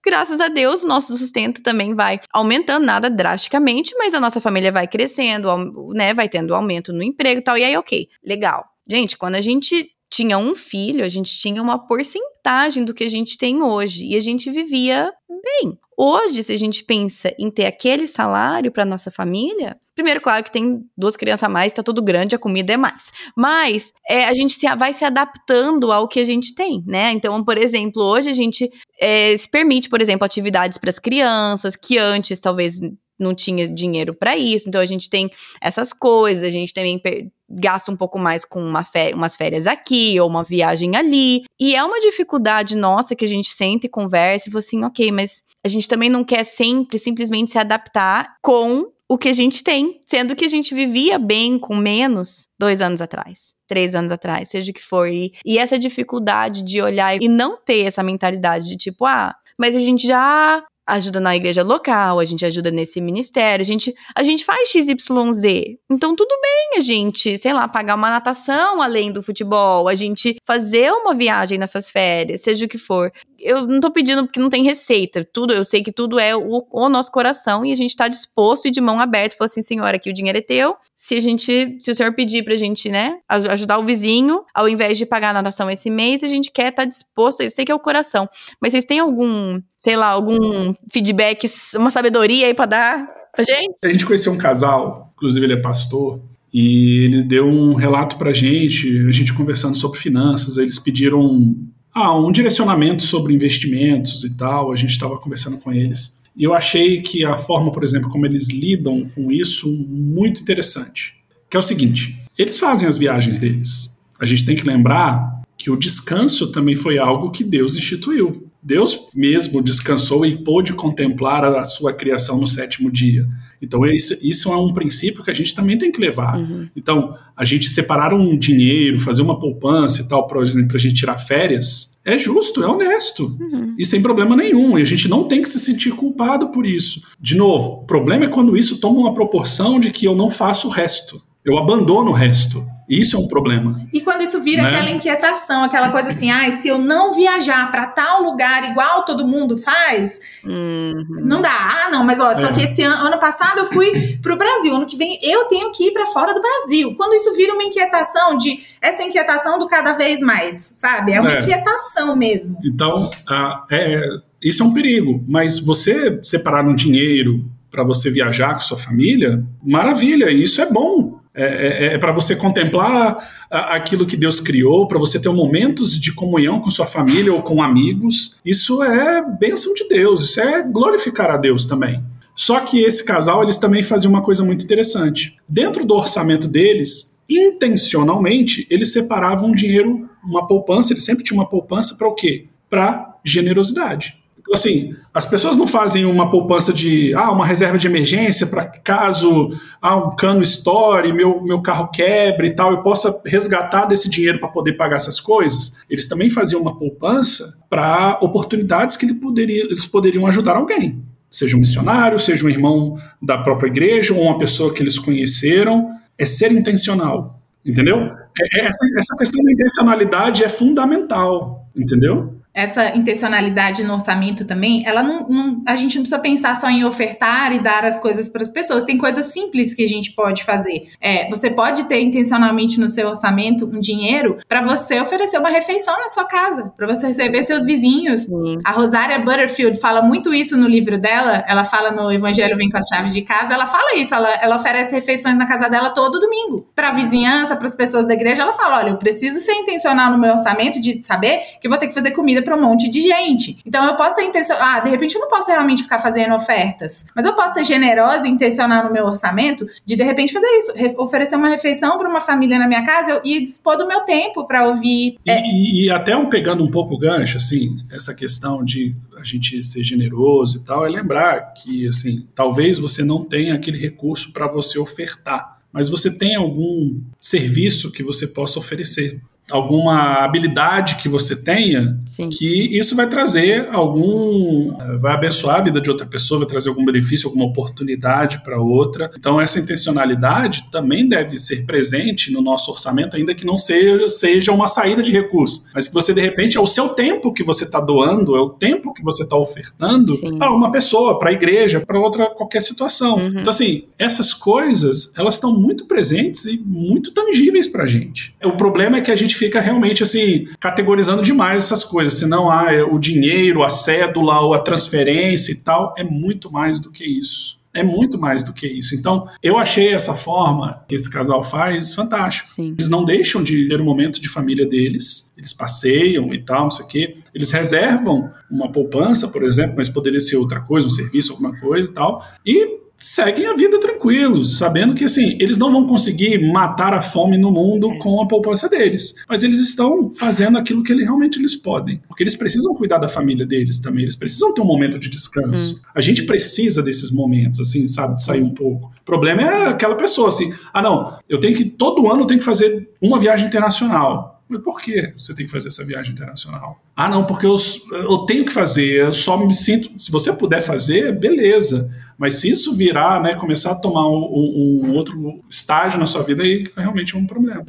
graças a Deus, o nosso sustento também vai aumentando, nada drasticamente, mas a nossa família vai crescendo, né, vai tendo aumento no emprego e tal, e aí, ok, legal. Gente, quando a gente tinha um filho, a gente tinha uma porcentagem do que a gente tem hoje, e a gente vivia bem. Hoje, se a gente pensa em ter aquele salário para nossa família, primeiro, claro que tem duas crianças a mais, tá tudo grande, a comida é mais. Mas é, a gente se, vai se adaptando ao que a gente tem, né? Então, por exemplo, hoje a gente é, se permite, por exemplo, atividades para as crianças que antes talvez não tinha dinheiro para isso. Então a gente tem essas coisas, a gente também gasta um pouco mais com uma umas férias aqui ou uma viagem ali. E é uma dificuldade nossa que a gente senta e conversa e fala assim, ok, mas a gente também não quer sempre simplesmente se adaptar com o que a gente tem, sendo que a gente vivia bem com menos dois anos atrás, três anos atrás, seja o que for. E, e essa dificuldade de olhar e não ter essa mentalidade de tipo, ah, mas a gente já ajuda na igreja local, a gente ajuda nesse ministério, a gente, a gente faz XYZ. Então, tudo bem a gente, sei lá, pagar uma natação além do futebol, a gente fazer uma viagem nessas férias, seja o que for eu não tô pedindo porque não tem receita. Tudo, eu sei que tudo é o, o nosso coração e a gente tá disposto e de mão aberta. Falar assim, senhora, aqui o dinheiro é teu. Se a gente, se o senhor pedir pra gente, né, ajudar o vizinho, ao invés de pagar a natação esse mês, a gente quer estar tá disposto. Eu sei que é o coração. Mas vocês têm algum, sei lá, algum feedback, uma sabedoria aí pra dar pra gente? A gente conheceu um casal, inclusive ele é pastor, e ele deu um relato pra gente, a gente conversando sobre finanças, eles pediram ah, um direcionamento sobre investimentos e tal. A gente estava conversando com eles. E eu achei que a forma, por exemplo, como eles lidam com isso, muito interessante. Que é o seguinte: eles fazem as viagens deles. A gente tem que lembrar que o descanso também foi algo que Deus instituiu. Deus mesmo descansou e pôde contemplar a sua criação no sétimo dia. Então, isso, isso é um princípio que a gente também tem que levar. Uhum. Então, a gente separar um dinheiro, fazer uma poupança e tal, por exemplo, para a gente tirar férias, é justo, é honesto. Uhum. E sem problema nenhum. E a gente não tem que se sentir culpado por isso. De novo, o problema é quando isso toma uma proporção de que eu não faço o resto. Eu abandono o resto. Isso é um problema. E quando isso vira né? aquela inquietação, aquela coisa assim, ai, ah, se eu não viajar para tal lugar igual todo mundo faz, uhum. não dá. Ah, não, mas ó, é. só que esse ano, ano passado eu fui pro Brasil, ano que vem eu tenho que ir para fora do Brasil. Quando isso vira uma inquietação de essa inquietação do cada vez mais, sabe? É uma é. inquietação mesmo. Então, ah, é, isso é um perigo, mas você separar um dinheiro para você viajar com sua família, maravilha, isso é bom. É, é, é para você contemplar aquilo que Deus criou, para você ter momentos de comunhão com sua família ou com amigos. Isso é bênção de Deus, isso é glorificar a Deus também. Só que esse casal, eles também faziam uma coisa muito interessante. Dentro do orçamento deles, intencionalmente, eles separavam dinheiro, uma poupança, eles sempre tinham uma poupança para o quê? Para generosidade assim, as pessoas não fazem uma poupança de, ah, uma reserva de emergência para caso ah, um cano estoure, meu, meu carro quebre e tal, eu possa resgatar desse dinheiro para poder pagar essas coisas. Eles também faziam uma poupança para oportunidades que ele poderia, eles poderiam ajudar alguém. Seja um missionário, seja um irmão da própria igreja, ou uma pessoa que eles conheceram. É ser intencional, entendeu? É, é essa, essa questão da intencionalidade é fundamental, entendeu? Essa intencionalidade no orçamento também, ela não, não, a gente não precisa pensar só em ofertar e dar as coisas para as pessoas. Tem coisas simples que a gente pode fazer. É, você pode ter intencionalmente no seu orçamento um dinheiro para você oferecer uma refeição na sua casa, para você receber seus vizinhos. Sim. A Rosária Butterfield fala muito isso no livro dela. Ela fala no Evangelho Vem com as Chaves de Casa. Ela fala isso. Ela, ela oferece refeições na casa dela todo domingo para a vizinhança, para as pessoas da igreja. Ela fala: olha, eu preciso ser intencional no meu orçamento de saber que eu vou ter que fazer comida para um monte de gente. Então eu posso ser intencional. Ah, de repente eu não posso realmente ficar fazendo ofertas, mas eu posso ser generosa e intencional no meu orçamento de de repente fazer isso, oferecer uma refeição para uma família na minha casa e dispor do meu tempo para ouvir. E, é... e, e, até um pegando um pouco o gancho, assim, essa questão de a gente ser generoso e tal, é lembrar que, assim, talvez você não tenha aquele recurso para você ofertar, mas você tem algum serviço que você possa oferecer alguma habilidade que você tenha, Sim. que isso vai trazer algum, vai abençoar a vida de outra pessoa, vai trazer algum benefício, alguma oportunidade para outra. Então essa intencionalidade também deve ser presente no nosso orçamento, ainda que não seja, seja uma saída de recursos, mas que você de repente é o seu tempo que você está doando, é o tempo que você está ofertando para uma pessoa, para a igreja, para outra qualquer situação. Uhum. Então assim, essas coisas elas estão muito presentes e muito tangíveis para a gente. O problema é que a gente fica realmente assim, categorizando demais essas coisas. Senão, ah, é o dinheiro, a cédula ou a transferência e tal, é muito mais do que isso. É muito mais do que isso. Então, eu achei essa forma que esse casal faz fantástico. Sim. Eles não deixam de ter o um momento de família deles, eles passeiam e tal, não sei o quê. Eles reservam uma poupança, por exemplo, mas poderia ser outra coisa, um serviço, alguma coisa e tal. E seguem a vida tranquilos, sabendo que assim, eles não vão conseguir matar a fome no mundo com a poupança deles, mas eles estão fazendo aquilo que eles, realmente eles podem, porque eles precisam cuidar da família deles também, eles precisam ter um momento de descanso. Hum. A gente precisa desses momentos, assim, sabe, de sair um pouco. O problema é aquela pessoa assim, ah não, eu tenho que todo ano eu tenho que fazer uma viagem internacional. Mas por que você tem que fazer essa viagem internacional? Ah, não, porque eu, eu tenho que fazer, eu só me sinto. Se você puder fazer, beleza. Mas se isso virar, né, começar a tomar um, um outro estágio na sua vida, aí realmente é um problema.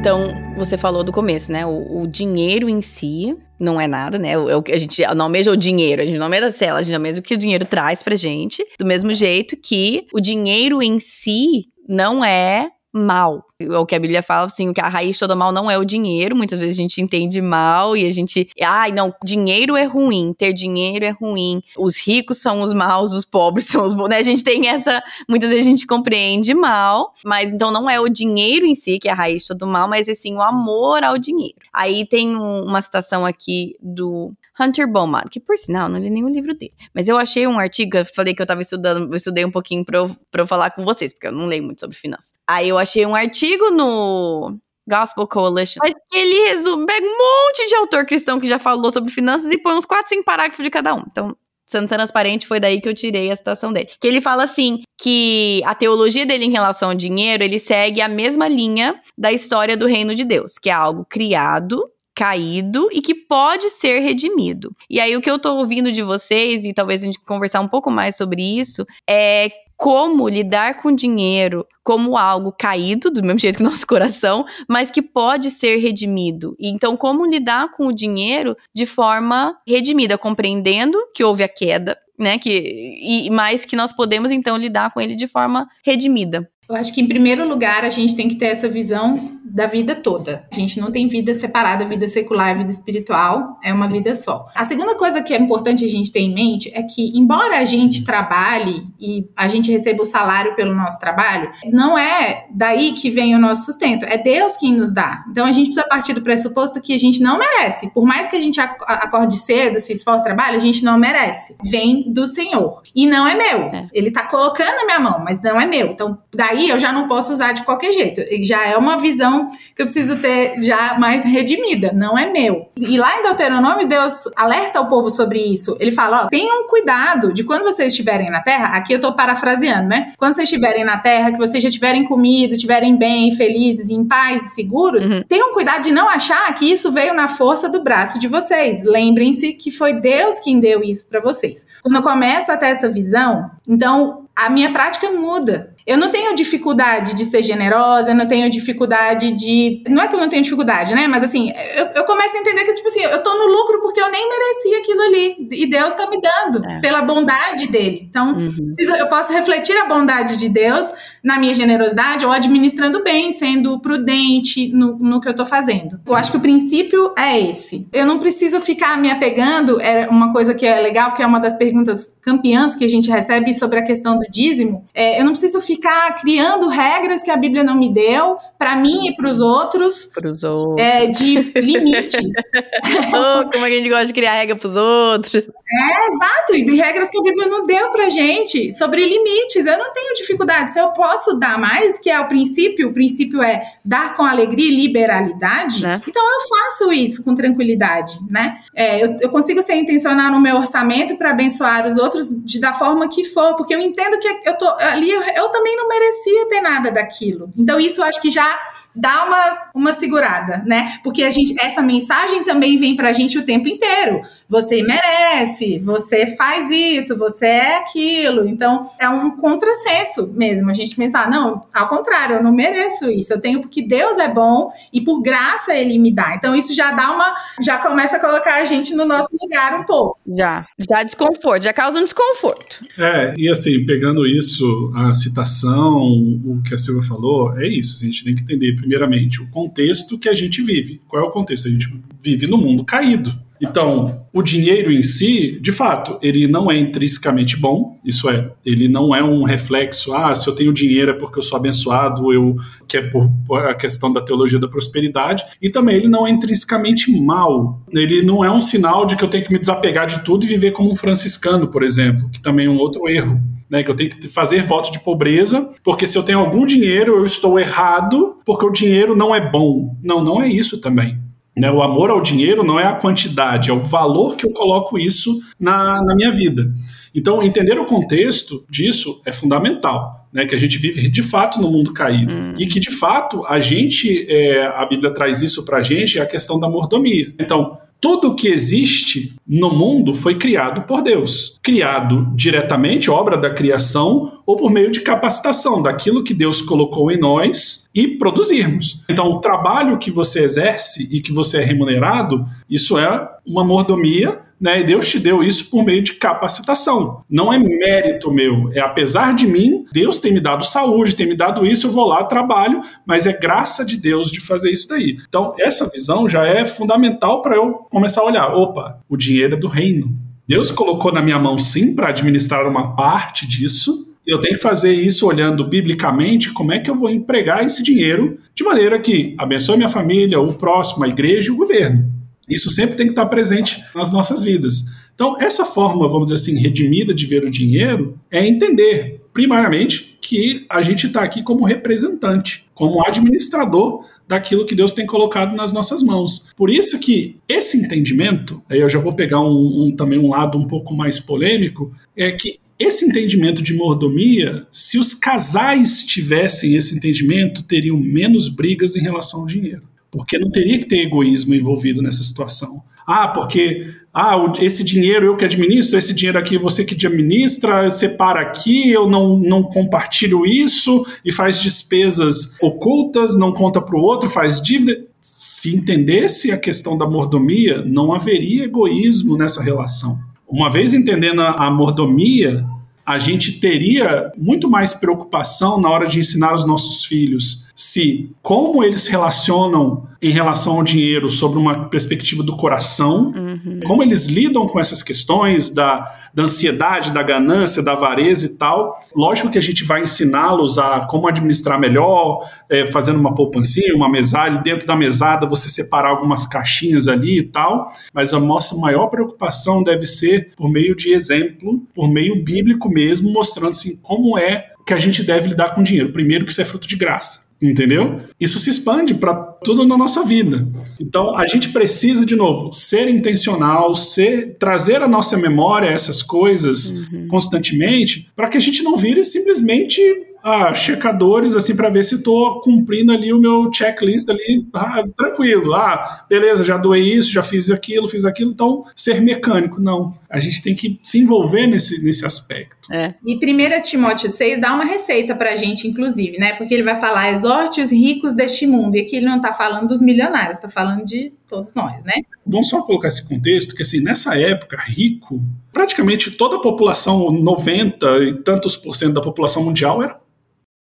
Então, você falou do começo, né? O, o, dinheiro em si não é nada, né? O, o, a gente não almeja o dinheiro, a gente não almeja a cela, a gente almeja o que o dinheiro traz pra gente. Do mesmo jeito que o dinheiro em si não é mal. O que a Bíblia fala, assim, que a raiz todo mal não é o dinheiro. Muitas vezes a gente entende mal e a gente. Ai, não, dinheiro é ruim, ter dinheiro é ruim. Os ricos são os maus, os pobres são os bons. Né? A gente tem essa. Muitas vezes a gente compreende mal, mas então não é o dinheiro em si que é a raiz todo mal, mas é sim o amor ao dinheiro. Aí tem um, uma citação aqui do Hunter Bowman, que por sinal não li nenhum livro dele. Mas eu achei um artigo, eu falei que eu tava estudando, eu estudei um pouquinho pra eu, pra eu falar com vocês, porque eu não leio muito sobre finanças. Aí eu achei um artigo no Gospel Coalition, mas ele resume, pega um monte de autor cristão que já falou sobre finanças e põe uns 4, 5 parágrafos de cada um. Então, sendo transparente, foi daí que eu tirei a citação dele. Que ele fala assim, que a teologia dele em relação ao dinheiro, ele segue a mesma linha da história do reino de Deus, que é algo criado caído e que pode ser redimido. E aí o que eu tô ouvindo de vocês e talvez a gente conversar um pouco mais sobre isso é como lidar com dinheiro como algo caído, do mesmo jeito que nosso coração, mas que pode ser redimido. Então, como lidar com o dinheiro de forma redimida, compreendendo que houve a queda, né? Que, e mais que nós podemos então lidar com ele de forma redimida. Eu acho que, em primeiro lugar, a gente tem que ter essa visão da vida toda. A gente não tem vida separada, vida secular e vida espiritual, é uma vida só. A segunda coisa que é importante a gente ter em mente é que, embora a gente trabalhe e a gente receba o salário pelo nosso trabalho, não é daí que vem o nosso sustento, é Deus quem nos dá. Então a gente precisa partir do pressuposto que a gente não merece. Por mais que a gente acorde cedo, se esforce, trabalhe, a gente não merece. Vem do Senhor. E não é meu. É. Ele tá colocando na minha mão, mas não é meu. Então, daí eu já não posso usar de qualquer jeito. Já é uma visão que eu preciso ter já mais redimida, não é meu. E lá em Deuteronômio, Deus alerta o povo sobre isso. Ele fala: ó, tenham cuidado de quando vocês estiverem na terra, aqui eu tô parafraseando, né? Quando vocês estiverem na terra, que vocês já tiverem comido, estiverem bem, felizes, em paz e seguros, uhum. tenham cuidado de não achar que isso veio na força do braço de vocês. Lembrem-se que foi Deus quem deu isso para vocês. Quando eu começo a ter essa visão, então a minha prática muda. Eu não tenho dificuldade de ser generosa, eu não tenho dificuldade de. Não é que eu não tenho dificuldade, né? Mas assim, eu, eu começo a entender que, tipo assim, eu tô no lucro porque eu nem merecia aquilo ali. E Deus tá me dando, é. pela bondade dele. Então, uhum. eu posso refletir a bondade de Deus na minha generosidade ou administrando bem, sendo prudente no, no que eu tô fazendo. Eu acho que o princípio é esse. Eu não preciso ficar me apegando, é uma coisa que é legal, que é uma das perguntas campeãs que a gente recebe sobre a questão do dízimo. É, eu não preciso ficar criando regras que a Bíblia não me deu para mim e para os outros. Para os outros. É, de limites. oh, como a gente gosta de criar regra para os outros. É, exato. E regras que a Bíblia não deu para gente sobre limites. Eu não tenho dificuldade. Se eu posso dar mais, que é o princípio, o princípio é dar com alegria e liberalidade, né? então eu faço isso com tranquilidade, né? É, eu, eu consigo ser intencional no meu orçamento para abençoar os outros de, da forma que for, porque eu entendo que eu tô ali, eu, eu também não merecia ter nada daquilo. Então, isso eu acho que já dá uma, uma segurada, né? Porque a gente, essa mensagem também vem pra gente o tempo inteiro. Você merece, você faz isso, você é aquilo. Então, é um contrassenso mesmo. A gente pensar, não, ao contrário, eu não mereço isso. Eu tenho porque Deus é bom e por graça ele me dá. Então, isso já dá uma. Já começa a colocar a gente no nosso lugar um pouco. Já, já desconforto, já causa um desconforto. É, e assim, pegando isso, a citação, o que a Silvia falou, é isso. A gente tem que entender primeiramente, o contexto que a gente vive. Qual é o contexto? A gente vive no mundo caído. Então, o dinheiro em si, de fato, ele não é intrinsecamente bom, isso é, ele não é um reflexo, ah, se eu tenho dinheiro é porque eu sou abençoado, eu que é por, por a questão da teologia da prosperidade, e também ele não é intrinsecamente mal. Ele não é um sinal de que eu tenho que me desapegar de tudo e viver como um franciscano, por exemplo, que também é um outro erro. Né, que eu tenho que fazer voto de pobreza, porque se eu tenho algum dinheiro, eu estou errado, porque o dinheiro não é bom. Não, não é isso também. Né? O amor ao dinheiro não é a quantidade, é o valor que eu coloco isso na, na minha vida. Então, entender o contexto disso é fundamental. Né, que a gente vive de fato no mundo caído hum. e que de fato a gente, é, a Bíblia traz isso para a gente, é a questão da mordomia. Então, tudo que existe no mundo foi criado por Deus. Criado diretamente, obra da criação, ou por meio de capacitação, daquilo que Deus colocou em nós e produzirmos. Então, o trabalho que você exerce e que você é remunerado, isso é uma mordomia né? E Deus te deu isso por meio de capacitação. Não é mérito meu, é apesar de mim, Deus tem me dado saúde, tem me dado isso, eu vou lá, trabalho, mas é graça de Deus de fazer isso daí. Então, essa visão já é fundamental para eu começar a olhar, opa, o dinheiro é do reino. Deus colocou na minha mão sim para administrar uma parte disso, eu tenho que fazer isso olhando biblicamente como é que eu vou empregar esse dinheiro de maneira que abençoe minha família, o próximo, a igreja e o governo. Isso sempre tem que estar presente nas nossas vidas. Então, essa forma, vamos dizer assim, redimida de ver o dinheiro é entender, primariamente, que a gente está aqui como representante, como administrador daquilo que Deus tem colocado nas nossas mãos. Por isso que esse entendimento, aí eu já vou pegar um, um, também um lado um pouco mais polêmico, é que esse entendimento de mordomia, se os casais tivessem esse entendimento, teriam menos brigas em relação ao dinheiro. Porque não teria que ter egoísmo envolvido nessa situação. Ah, porque ah, esse dinheiro eu que administro, esse dinheiro aqui você que administra, separa aqui, eu não, não compartilho isso e faz despesas ocultas, não conta para o outro, faz dívida. Se entendesse a questão da mordomia, não haveria egoísmo nessa relação. Uma vez entendendo a mordomia, a gente teria muito mais preocupação na hora de ensinar os nossos filhos se como eles relacionam em relação ao dinheiro sobre uma perspectiva do coração, uhum. como eles lidam com essas questões da, da ansiedade, da ganância, da avareza e tal. Lógico que a gente vai ensiná-los a como administrar melhor, é, fazendo uma poupancinha, uma mesada, e dentro da mesada você separar algumas caixinhas ali e tal, mas a nossa maior preocupação deve ser por meio de exemplo, por meio bíblico mesmo, mostrando assim como é que a gente deve lidar com dinheiro. Primeiro que isso é fruto de graça. Entendeu? Isso se expande para tudo na nossa vida. Então, a gente precisa, de novo, ser intencional, ser, trazer à nossa memória essas coisas uhum. constantemente, para que a gente não vire simplesmente ah, checadores assim para ver se estou cumprindo ali o meu checklist ali ah, tranquilo. Ah, beleza, já doei isso, já fiz aquilo, fiz aquilo. Então, ser mecânico, não. A gente tem que se envolver nesse, nesse aspecto. É. E 1 Timóteo 6 dá uma receita para a gente, inclusive, né? Porque ele vai falar: exorte os ricos deste mundo. E aqui ele não está falando dos milionários, está falando de todos nós, né? Vamos só colocar esse contexto que, assim, nessa época, rico, praticamente toda a população, 90 e tantos por cento da população mundial era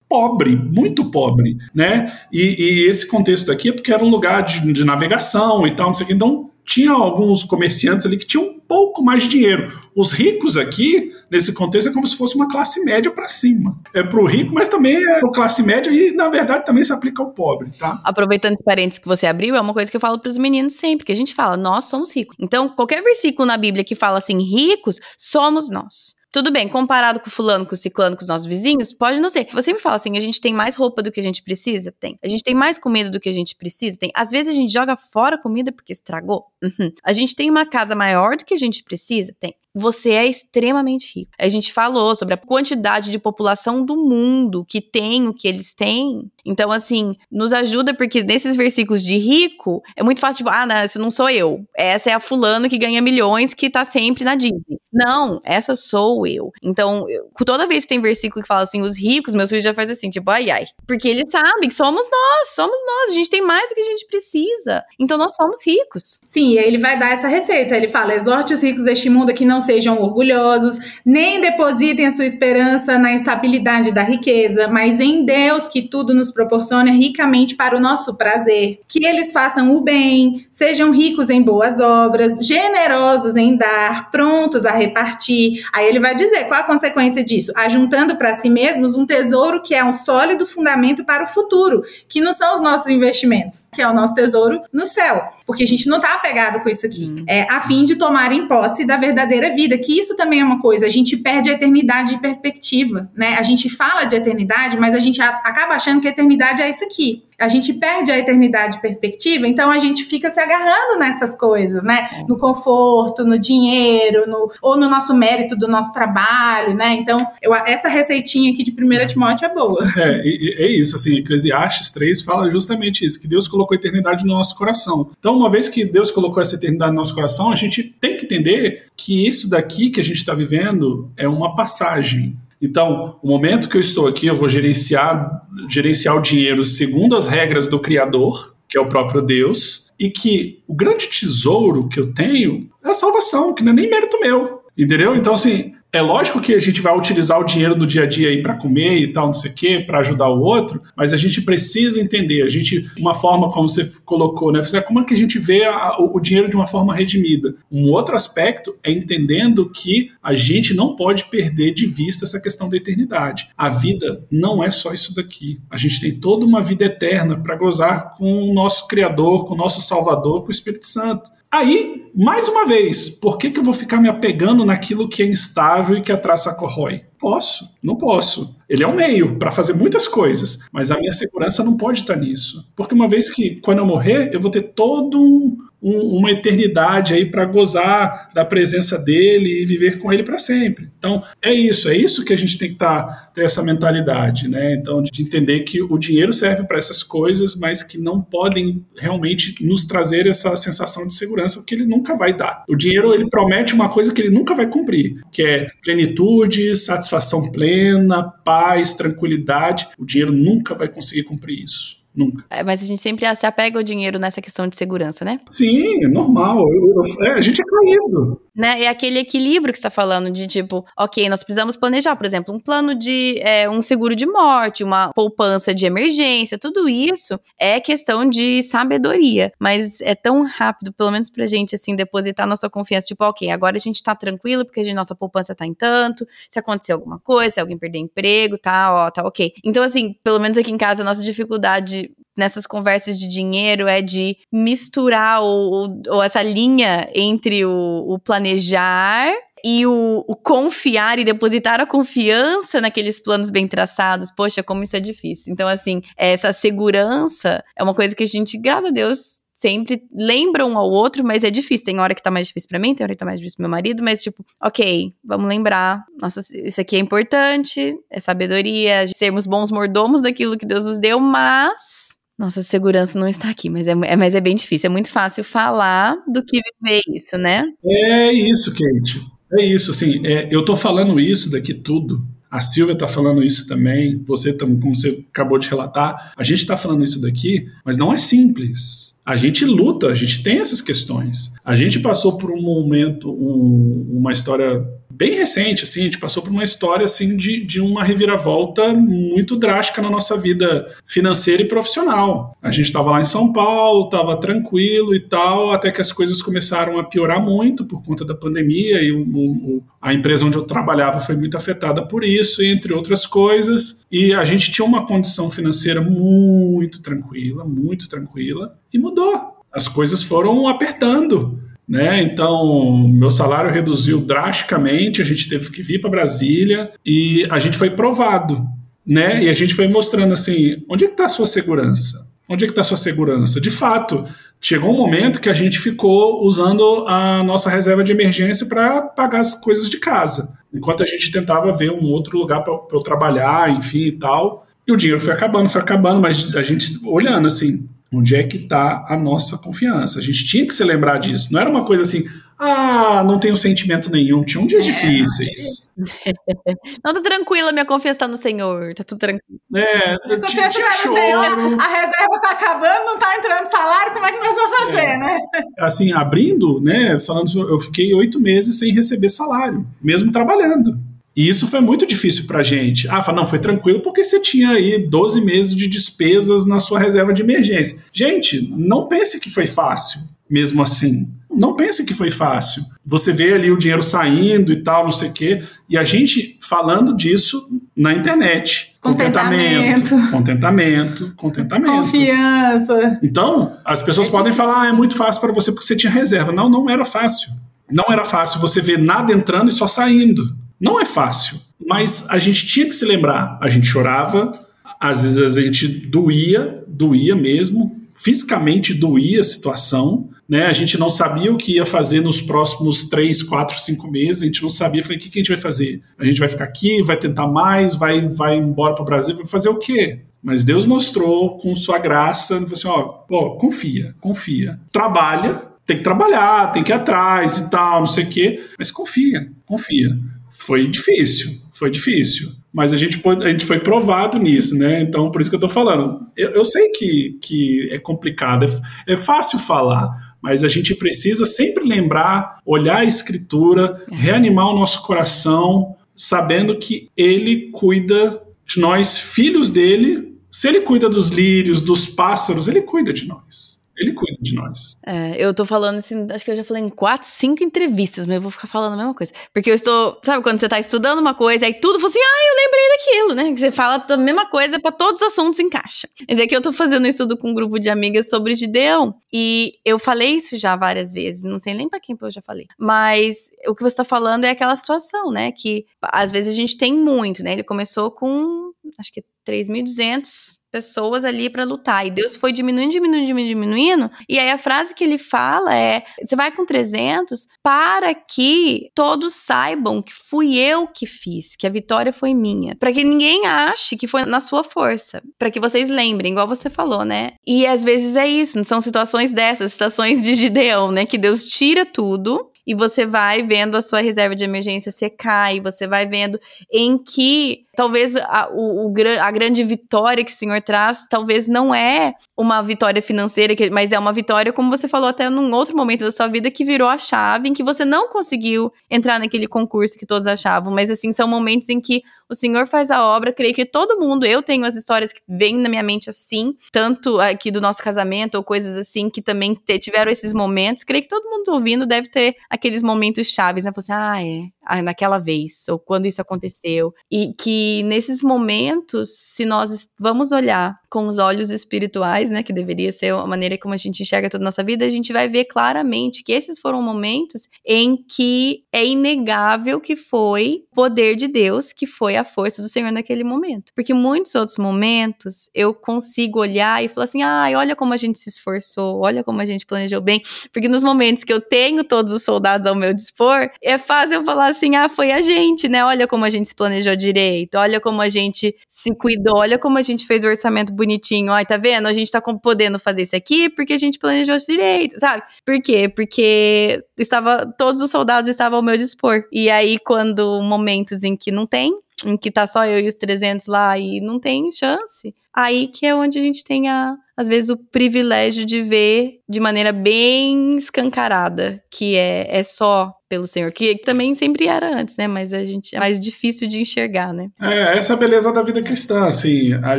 pobre, muito pobre, né? E, e, esse contexto aqui é porque era um lugar de, de navegação e tal, não sei o que. Então, tinha alguns comerciantes ali que tinham um pouco mais de dinheiro. Os ricos aqui, nesse contexto, é como se fosse uma classe média para cima. É para o rico, mas também é para classe média e, na verdade, também se aplica ao pobre, tá? Aproveitando esse parênteses que você abriu, é uma coisa que eu falo para os meninos sempre, que a gente fala, nós somos ricos. Então, qualquer versículo na Bíblia que fala assim, ricos, somos nós. Tudo bem, comparado com fulano, com ciclano, com os nossos vizinhos, pode não ser. Você me fala assim, a gente tem mais roupa do que a gente precisa? Tem. A gente tem mais comida do que a gente precisa? Tem. Às vezes a gente joga fora comida porque estragou? Uhum. A gente tem uma casa maior do que a gente precisa? Tem você é extremamente rico. A gente falou sobre a quantidade de população do mundo que tem o que eles têm. Então, assim, nos ajuda porque nesses versículos de rico, é muito fácil, tipo, ah, não, esse não sou eu. Essa é a fulana que ganha milhões que tá sempre na Disney. Não, essa sou eu. Então, eu, toda vez que tem versículo que fala assim, os ricos, meus filhos já fazem assim, tipo, ai, ai. Porque eles sabem que somos nós, somos nós, a gente tem mais do que a gente precisa. Então, nós somos ricos. Sim, e aí ele vai dar essa receita. Ele fala, exorte os ricos deste mundo que não sejam orgulhosos, nem depositem a sua esperança na estabilidade da riqueza, mas em Deus que tudo nos proporciona ricamente para o nosso prazer. Que eles façam o bem, sejam ricos em boas obras, generosos em dar, prontos a repartir. Aí ele vai dizer qual a consequência disso? Ajuntando para si mesmos um tesouro que é um sólido fundamento para o futuro, que não são os nossos investimentos, que é o nosso tesouro no céu. Porque a gente não está apegado com isso aqui. É a fim de tomarem posse da verdadeira vida, que isso também é uma coisa, a gente perde a eternidade de perspectiva, né? A gente fala de eternidade, mas a gente acaba achando que a eternidade é isso aqui a gente perde a eternidade de perspectiva, então a gente fica se agarrando nessas coisas, né? É. No conforto, no dinheiro, no, ou no nosso mérito do nosso trabalho, né? Então, eu, essa receitinha aqui de 1 Timóteo é boa. É, é isso, assim, Eclesiastes 3 fala justamente isso, que Deus colocou a eternidade no nosso coração. Então, uma vez que Deus colocou essa eternidade no nosso coração, a gente tem que entender que isso daqui que a gente está vivendo é uma passagem. Então, o momento que eu estou aqui, eu vou gerenciar, gerenciar o dinheiro segundo as regras do Criador, que é o próprio Deus, e que o grande tesouro que eu tenho é a salvação, que não é nem mérito meu. Entendeu? Então, assim, é lógico que a gente vai utilizar o dinheiro no dia a dia aí para comer e tal, não sei o quê, para ajudar o outro, mas a gente precisa entender. A gente, uma forma como você colocou, né? Como é que a gente vê a, o dinheiro de uma forma redimida? Um outro aspecto é entendendo que a gente não pode perder de vista essa questão da eternidade. A vida não é só isso daqui. A gente tem toda uma vida eterna para gozar com o nosso Criador, com o nosso Salvador, com o Espírito Santo. Aí, mais uma vez, por que, que eu vou ficar me apegando naquilo que é instável e que a traça corrói? Posso, não posso. Ele é um meio para fazer muitas coisas, mas a minha segurança não pode estar nisso. Porque uma vez que, quando eu morrer, eu vou ter todo um, um, uma eternidade aí para gozar da presença dele e viver com ele para sempre. Então, é isso, é isso que a gente tem que tá, ter essa mentalidade, né? Então, de entender que o dinheiro serve para essas coisas, mas que não podem realmente nos trazer essa sensação de segurança, que ele nunca vai dar. O dinheiro, ele promete uma coisa que ele nunca vai cumprir, que é plenitude, satisfação satisfação plena, paz, tranquilidade. O dinheiro nunca vai conseguir cumprir isso. Nunca. É, mas a gente sempre se apega ao dinheiro nessa questão de segurança, né? Sim, é normal. Eu, eu, é, a gente é caído. Né? É aquele equilíbrio que está falando de tipo, ok, nós precisamos planejar, por exemplo, um plano de é, um seguro de morte, uma poupança de emergência, tudo isso é questão de sabedoria. Mas é tão rápido, pelo menos pra gente, assim, depositar nossa confiança, tipo, ok, agora a gente tá tranquilo porque a nossa poupança tá em tanto, se acontecer alguma coisa, se alguém perder emprego, tá, ó, tá ok. Então, assim, pelo menos aqui em casa, a nossa dificuldade nessas conversas de dinheiro é de misturar ou, essa linha entre o, o planejar e o, o, confiar e depositar a confiança naqueles planos bem traçados, poxa, como isso é difícil. Então, assim, essa segurança é uma coisa que a gente, graças a Deus, sempre lembra um ao outro, mas é difícil. Tem hora que tá mais difícil para mim, tem hora que tá mais difícil pro meu marido, mas tipo, ok, vamos lembrar. Nossa, isso aqui é importante, é sabedoria, sermos bons mordomos daquilo que Deus nos deu, mas nossa segurança não está aqui, mas é, é, mas é bem difícil. É muito fácil falar do que viver isso, né? É isso, Kate. É isso, assim, é, eu tô falando isso daqui tudo. A Silvia está falando isso também, você, como você acabou de relatar, a gente está falando isso daqui, mas não é simples. A gente luta, a gente tem essas questões. A gente passou por um momento, um, uma história bem recente, assim, a gente passou por uma história assim de, de uma reviravolta muito drástica na nossa vida financeira e profissional. A gente estava lá em São Paulo, estava tranquilo e tal, até que as coisas começaram a piorar muito por conta da pandemia e o, o, a empresa onde eu trabalhava foi muito afetada por isso, entre outras coisas. E a gente tinha uma condição financeira muito tranquila, muito tranquila, e mudou. As coisas foram apertando. Né? Então, meu salário reduziu drasticamente, a gente teve que vir para Brasília e a gente foi provado, né? E a gente foi mostrando assim, onde é que está a sua segurança? Onde é que está a sua segurança? De fato, chegou um momento que a gente ficou usando a nossa reserva de emergência para pagar as coisas de casa, enquanto a gente tentava ver um outro lugar para eu trabalhar, enfim e tal. E o dinheiro foi acabando, foi acabando, mas a gente olhando assim, Onde é que está a nossa confiança? A gente tinha que se lembrar disso. Não era uma coisa assim, ah, não tenho sentimento nenhum. Tinham dias é, difíceis. Não, tá tranquila, minha confiança tá no Senhor, tá tudo tranquilo. É, a confiança tá no Senhor, a reserva tá acabando, não tá entrando salário, como é que nós vamos fazer, é. né? Assim, abrindo, né, falando, eu fiquei oito meses sem receber salário, mesmo trabalhando. E isso foi muito difícil para a gente. Ah, não, foi tranquilo porque você tinha aí 12 meses de despesas na sua reserva de emergência. Gente, não pense que foi fácil, mesmo assim. Não pense que foi fácil. Você vê ali o dinheiro saindo e tal, não sei o quê, e a gente falando disso na internet. Contentamento. Contentamento, contentamento. Confiança. Então, as pessoas é podem falar, ah, é muito fácil para você porque você tinha reserva. Não, não era fácil. Não era fácil você ver nada entrando e só saindo. Não é fácil, mas a gente tinha que se lembrar. A gente chorava, às vezes a gente doía, doía mesmo, fisicamente doía a situação, né? A gente não sabia o que ia fazer nos próximos três, quatro, cinco meses, a gente não sabia, falei, o que, que a gente vai fazer? A gente vai ficar aqui, vai tentar mais, vai, vai embora para o Brasil, vai fazer o quê? Mas Deus mostrou com sua graça, assim, ó, ó, confia, confia. Trabalha, tem que trabalhar, tem que ir atrás e tal, não sei o quê, mas confia, confia. Foi difícil, foi difícil. mas a gente, pode, a gente foi provado nisso, né? Então, por isso que eu tô falando. Eu, eu sei que, que é complicado, é, é fácil falar, mas a gente precisa sempre lembrar, olhar a escritura, é. reanimar o nosso coração, sabendo que ele cuida de nós, filhos dele. Se ele cuida dos lírios, dos pássaros, ele cuida de nós. Ele cuida de nós. É, eu tô falando assim, acho que eu já falei em quatro, cinco entrevistas, mas eu vou ficar falando a mesma coisa. Porque eu estou, sabe, quando você tá estudando uma coisa, aí tudo fala assim, ah, eu lembrei daquilo, né? Que você fala a mesma coisa para todos os assuntos encaixa. Mas é que eu tô fazendo um estudo com um grupo de amigas sobre Gideão. E eu falei isso já várias vezes, não sei nem para quem eu já falei. Mas o que você tá falando é aquela situação, né? Que às vezes a gente tem muito, né? Ele começou com, acho que 3.200 pessoas ali para lutar. E Deus foi diminuindo, diminuindo, diminuindo, diminuindo. E aí a frase que ele fala é: você vai com 300 para que todos saibam que fui eu que fiz, que a vitória foi minha. Para que ninguém ache que foi na sua força. Para que vocês lembrem, igual você falou, né? E às vezes é isso, são situações dessas, situações de Gideão, né? Que Deus tira tudo e você vai vendo a sua reserva de emergência secar, e você vai vendo em que talvez a, o, a grande vitória que o Senhor traz, talvez não é uma vitória financeira, mas é uma vitória, como você falou até num outro momento da sua vida, que virou a chave, em que você não conseguiu entrar naquele concurso que todos achavam, mas assim, são momentos em que o Senhor faz a obra, creio que todo mundo, eu tenho as histórias que vêm na minha mente assim, tanto aqui do nosso casamento ou coisas assim, que também tiveram esses momentos, creio que todo mundo ouvindo deve ter aqueles momentos chaves, né? Você, assim, ah, é, naquela vez, ou quando isso aconteceu. E que nesses momentos, se nós vamos olhar com os olhos espirituais, né, que deveria ser a maneira como a gente enxerga toda a nossa vida, a gente vai ver claramente que esses foram momentos em que é inegável que foi poder de Deus, que foi a força do Senhor naquele momento. Porque muitos outros momentos eu consigo olhar e falar assim: ai, olha como a gente se esforçou, olha como a gente planejou bem. Porque nos momentos que eu tenho todos os soldados ao meu dispor, é fácil eu falar assim: ah, foi a gente, né? Olha como a gente se planejou direito, olha como a gente se cuidou, olha como a gente fez o orçamento bonitinho. Ai, tá vendo? A gente tá podendo fazer isso aqui porque a gente planejou direito, sabe? Por quê? Porque estava todos os soldados estavam ao meu dispor. E aí, quando momentos em que não tem, em que tá só eu e os 300 lá e não tem chance, aí que é onde a gente tem a, às vezes o privilégio de ver de maneira bem escancarada que é, é só pelo Senhor, que também sempre era antes, né? Mas a gente é mais difícil de enxergar, né? É, essa é a beleza da vida cristã, assim, a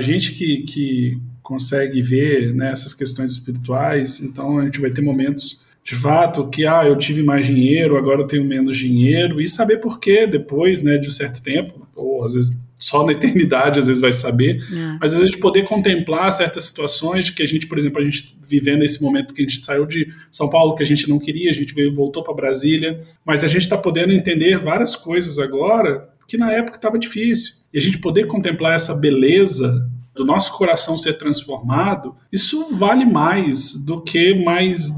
gente que, que consegue ver né, essas questões espirituais, então a gente vai ter momentos de fato que ah, eu tive mais dinheiro, agora eu tenho menos dinheiro, e saber por quê depois né, de um certo tempo, ou às vezes só na eternidade às vezes vai saber, é. mas às vezes a gente poder contemplar certas situações que a gente, por exemplo, a gente vivendo esse momento que a gente saiu de São Paulo que a gente não queria, a gente veio voltou para Brasília, mas a gente está podendo entender várias coisas agora que na época estava difícil. E a gente poder contemplar essa beleza do nosso coração ser transformado, isso vale mais do que mais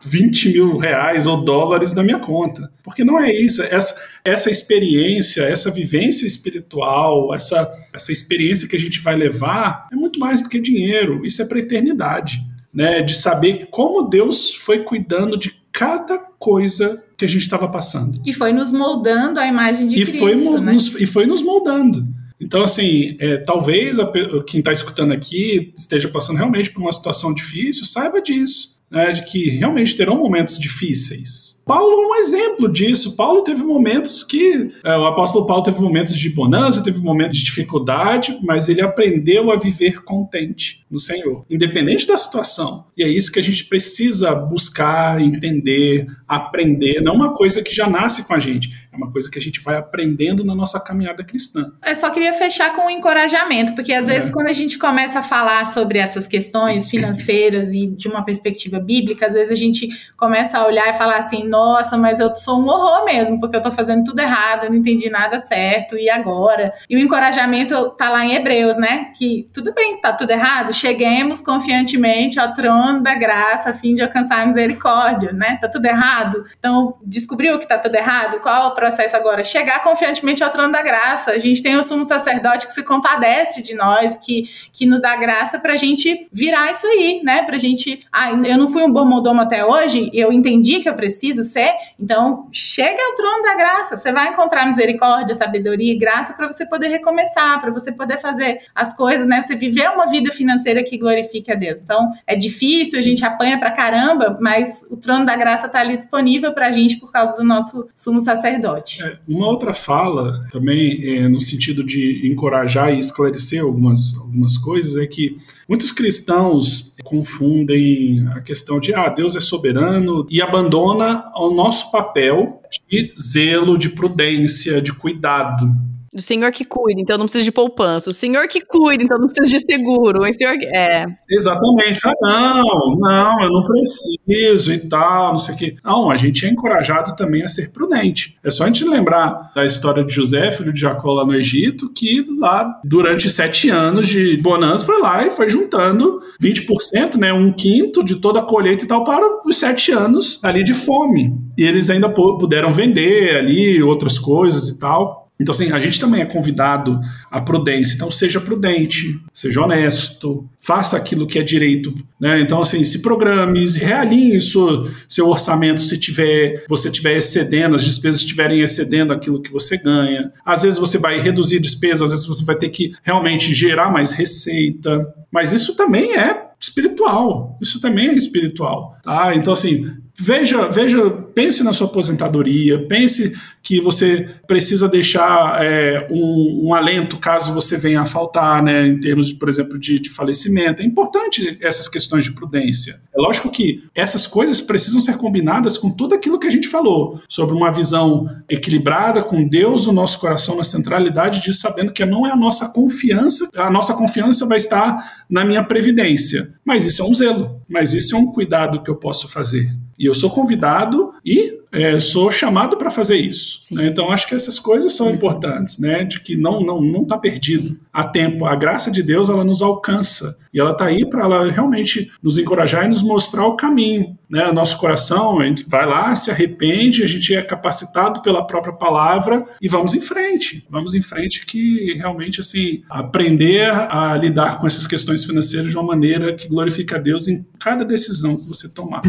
20 mil reais ou dólares na minha conta. Porque não é isso. Essa, essa experiência, essa vivência espiritual, essa, essa experiência que a gente vai levar é muito mais do que dinheiro. Isso é para a eternidade. Né? De saber como Deus foi cuidando de cada coisa que a gente estava passando. E foi nos moldando a imagem de e Cristo. Foi, né? nos, e foi nos moldando. Então, assim, é, talvez a, quem está escutando aqui esteja passando realmente por uma situação difícil, saiba disso né, de que realmente terão momentos difíceis. Paulo é um exemplo disso. Paulo teve momentos que. É, o apóstolo Paulo teve momentos de bonança, teve momentos de dificuldade, mas ele aprendeu a viver contente no Senhor, independente da situação. E é isso que a gente precisa buscar, entender, aprender. Não é uma coisa que já nasce com a gente, uma coisa que a gente vai aprendendo na nossa caminhada cristã. Eu só queria fechar com um encorajamento, porque às é. vezes quando a gente começa a falar sobre essas questões financeiras e de uma perspectiva bíblica, às vezes a gente começa a olhar e falar assim: nossa, mas eu sou um horror mesmo, porque eu tô fazendo tudo errado, eu não entendi nada certo, e agora? E o encorajamento tá lá em Hebreus, né? Que tudo bem, tá tudo errado, cheguemos confiantemente ao trono da graça a fim de alcançar a misericórdia, né? Tá tudo errado? Então, descobriu que tá tudo errado? Qual o processo agora, chegar confiantemente ao trono da graça. A gente tem o sumo sacerdote que se compadece de nós, que, que nos dá graça pra gente virar isso aí, né? Pra gente, ah, eu não fui um bom mordomo até hoje, eu entendi que eu preciso ser, então chega ao trono da graça. Você vai encontrar misericórdia, sabedoria e graça para você poder recomeçar, para você poder fazer as coisas, né? Você viver uma vida financeira que glorifique a Deus. Então, é difícil, a gente apanha pra caramba, mas o trono da graça tá ali disponível pra gente por causa do nosso sumo sacerdote. É, uma outra fala, também é, no sentido de encorajar e esclarecer algumas, algumas coisas, é que muitos cristãos confundem a questão de ah, Deus é soberano e abandona o nosso papel de zelo, de prudência, de cuidado. O senhor que cuida, então não precisa de poupança. O senhor que cuida, então não precisa de seguro. O senhor é. Exatamente. Ah, não, não, eu não preciso e tal, não sei o quê. Não, a gente é encorajado também a ser prudente. É só a gente lembrar da história de José, filho de Jacó lá no Egito, que lá, durante sete anos de bonança, foi lá e foi juntando 20%, né, um quinto de toda a colheita e tal, para os sete anos ali de fome. E eles ainda puderam vender ali outras coisas e tal. Então, assim, a gente também é convidado à prudência. Então, seja prudente, seja honesto, faça aquilo que é direito. Né? Então, assim, se programe, realinhe seu, seu orçamento se tiver, você estiver excedendo, as despesas estiverem excedendo aquilo que você ganha. Às vezes você vai reduzir despesas, às vezes você vai ter que realmente gerar mais receita. Mas isso também é espiritual. Isso também é espiritual. Tá? Então, assim, Veja, veja, pense na sua aposentadoria, pense que você precisa deixar é, um, um, alento caso você venha a faltar, né, em termos, de, por exemplo, de, de, falecimento. É importante essas questões de prudência. É lógico que essas coisas precisam ser combinadas com tudo aquilo que a gente falou, sobre uma visão equilibrada, com Deus no nosso coração, na centralidade disso, sabendo que não é a nossa confiança, a nossa confiança vai estar na minha previdência. Mas isso é um zelo, mas isso é um cuidado que eu posso fazer. E eu sou convidado e é, sou chamado para fazer isso. Né? Então acho que essas coisas são importantes, né? De que não não não está perdido. Há tempo, a graça de Deus ela nos alcança e ela está aí para ela realmente nos encorajar e nos mostrar o caminho. Né? Nosso coração, a gente vai lá, se arrepende, a gente é capacitado pela própria palavra e vamos em frente. Vamos em frente que realmente assim aprender a lidar com essas questões financeiras de uma maneira que glorifica a Deus em cada decisão que você tomar.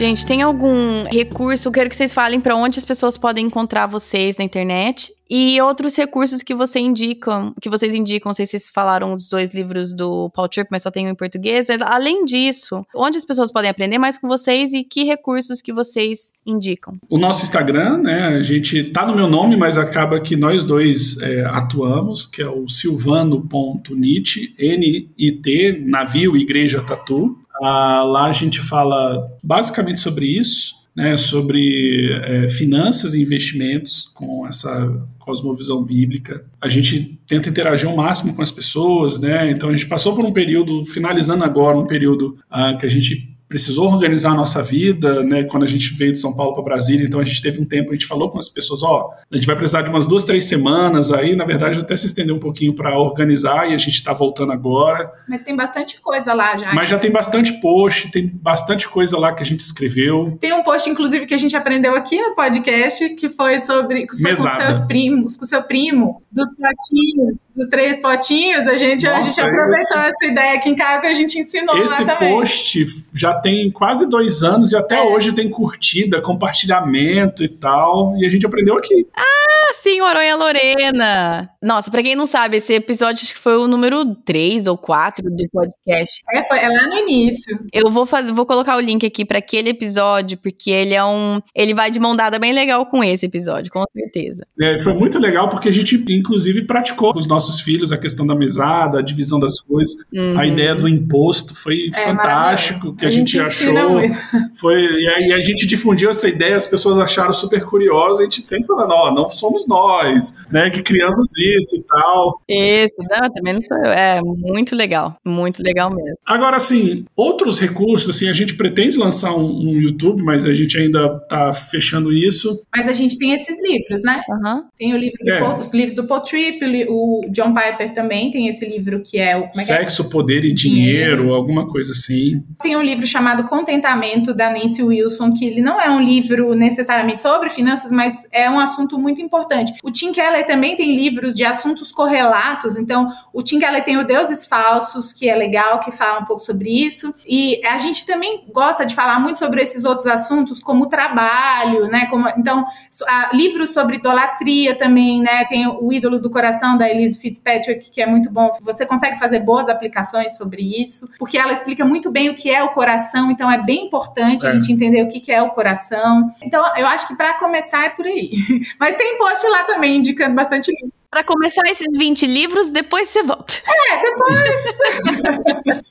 Gente, tem algum recurso? Quero que vocês falem para onde as pessoas podem encontrar vocês na internet e outros recursos que você indicam, que vocês indicam. Não sei se vocês falaram dos dois livros do Paul Tripp, mas só tem um em português. Além disso, onde as pessoas podem aprender mais com vocês e que recursos que vocês indicam? O nosso Instagram, né? A gente tá no meu nome, mas acaba que nós dois é, atuamos, que é o silvano.nit, N-I-T, navio, igreja, tatu. Ah, lá a gente fala basicamente sobre isso, né, sobre é, finanças e investimentos com essa cosmovisão bíblica. A gente tenta interagir ao máximo com as pessoas, né? Então a gente passou por um período, finalizando agora um período ah, que a gente precisou organizar a nossa vida, né? Quando a gente veio de São Paulo para Brasília, então a gente teve um tempo, a gente falou com as pessoas, ó, oh, a gente vai precisar de umas duas, três semanas aí, na verdade até se estendeu um pouquinho para organizar e a gente está voltando agora. Mas tem bastante coisa lá já. Mas já tem bastante post, tem bastante coisa lá que a gente escreveu. Tem um post, inclusive, que a gente aprendeu aqui no podcast, que foi sobre que foi Mesada. com seus primos, com seu primo, dos potinhos, dos três potinhos, a gente, Nossa, a gente aproveitou esse, essa ideia aqui em casa e a gente ensinou esse lá também. Esse post já tem quase dois anos e até é. hoje tem curtida, compartilhamento e tal. E a gente aprendeu aqui. Ah, sim, o Aronha Lorena. Nossa, pra quem não sabe, esse episódio acho que foi o número 3 ou 4 do podcast. É, foi é lá no início. Eu vou fazer, vou colocar o link aqui para aquele episódio, porque ele é um. Ele vai de mão dada bem legal com esse episódio, com certeza. É, foi muito legal porque a gente, inclusive, praticou com os nossos filhos a questão da mesada, a divisão das coisas, uhum. a ideia do imposto foi é, fantástico, que a, a gente, gente achou Foi, e aí a gente difundiu essa ideia, as pessoas acharam super curiosas, a gente sempre falando, ó, não somos nós, né, que criamos isso e tal. Isso, não, também não sou eu. É muito legal, muito legal mesmo. Agora, assim, outros recursos, assim, a gente pretende lançar um, um YouTube, mas a gente ainda tá fechando isso. Mas a gente tem esses livros, né? Uhum. Tem o livro do É. Paul- os livros do Paul Tripp, o John Piper também tem esse livro que é o como é que é? Sexo, poder e dinheiro, alguma coisa assim. Tem um livro chamado Contentamento, da Nancy Wilson, que ele não é um livro necessariamente sobre finanças, mas é um assunto muito importante. O Tim Keller também tem livros de assuntos correlatos, então o Tim Keller tem o Deuses Falsos, que é legal, que fala um pouco sobre isso. E a gente também gosta de falar muito sobre esses outros assuntos, como o trabalho, né? Como, então, ah, livros sobre idolatria também, né? Tem o Ídolos do Coração, da Elise Fitzpatrick, que é muito bom. Você consegue fazer boas aplicações sobre isso, porque ela explica muito bem o que é o coração, então é bem importante a É. gente entender o que que é o coração. Então, eu acho que para começar é por aí. Mas tem post lá também indicando bastante livro. Pra começar esses 20 livros, depois você volta.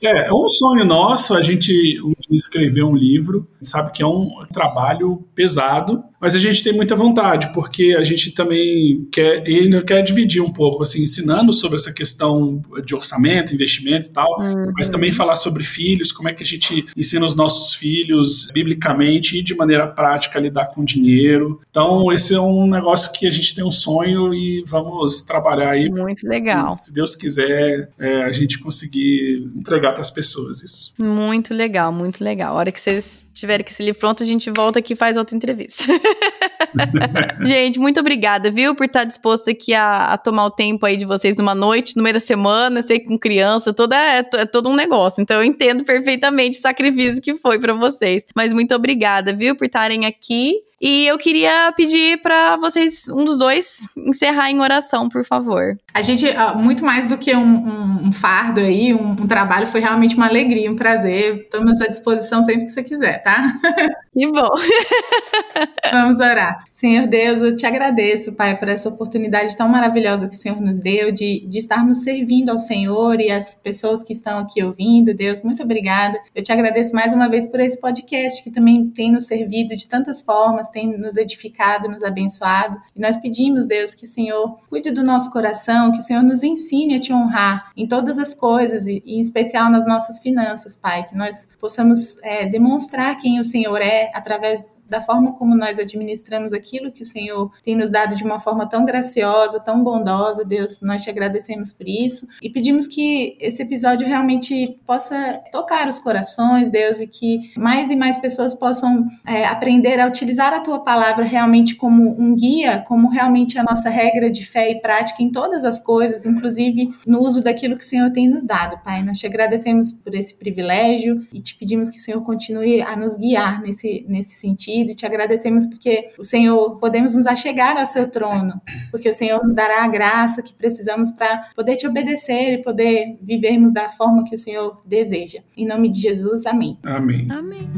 É, é um sonho nosso a gente escrever um livro. Sabe que é um trabalho pesado, mas a gente tem muita vontade, porque a gente também quer, e ainda quer dividir um pouco, assim, ensinando sobre essa questão de orçamento, investimento e tal, mas também falar sobre filhos, como é que a gente ensina os nossos filhos biblicamente e de maneira prática a lidar com dinheiro. Então, esse é um negócio que a gente tem um sonho e vamos trabalhar aí Muito legal. se Deus quiser, é, a gente conseguir entregar para as pessoas isso. Muito legal, muito legal. A hora que vocês tiverem com esse livro pronto, a gente volta aqui e faz outra entrevista. gente, muito obrigada, viu, por estar disposto aqui a, a tomar o tempo aí de vocês numa noite, no meio da semana. Eu sei que com criança, toda, é, é todo um negócio. Então eu entendo perfeitamente o sacrifício que foi para vocês. Mas muito obrigada, viu, por estarem aqui. E eu queria pedir para vocês, um dos dois, encerrar em oração, por favor. A gente, muito mais do que um, um- um fardo aí, um, um trabalho, foi realmente uma alegria, um prazer. Estamos à disposição sempre que você quiser, tá? Que bom. Vamos orar. Senhor Deus, eu te agradeço, Pai, por essa oportunidade tão maravilhosa que o Senhor nos deu de, de estarmos servindo ao Senhor e as pessoas que estão aqui ouvindo. Deus, muito obrigada. Eu te agradeço mais uma vez por esse podcast que também tem nos servido de tantas formas, tem nos edificado, nos abençoado. E nós pedimos, Deus, que o Senhor cuide do nosso coração, que o Senhor nos ensine a te honrar em todas as coisas e, e em especial nas nossas finanças, Pai. Que nós possamos é, demonstrar quem o Senhor é através da forma como nós administramos aquilo que o Senhor tem nos dado de uma forma tão graciosa, tão bondosa, Deus, nós te agradecemos por isso e pedimos que esse episódio realmente possa tocar os corações, Deus, e que mais e mais pessoas possam é, aprender a utilizar a tua palavra realmente como um guia, como realmente a nossa regra de fé e prática em todas as coisas, inclusive no uso daquilo que o Senhor tem nos dado, Pai. Nós te agradecemos por esse privilégio e te pedimos que o Senhor continue a nos guiar nesse, nesse sentido e te agradecemos porque o Senhor, podemos nos achegar ao seu trono, porque o Senhor nos dará a graça que precisamos para poder te obedecer e poder vivermos da forma que o Senhor deseja. Em nome de Jesus, amém. Amém. Amém.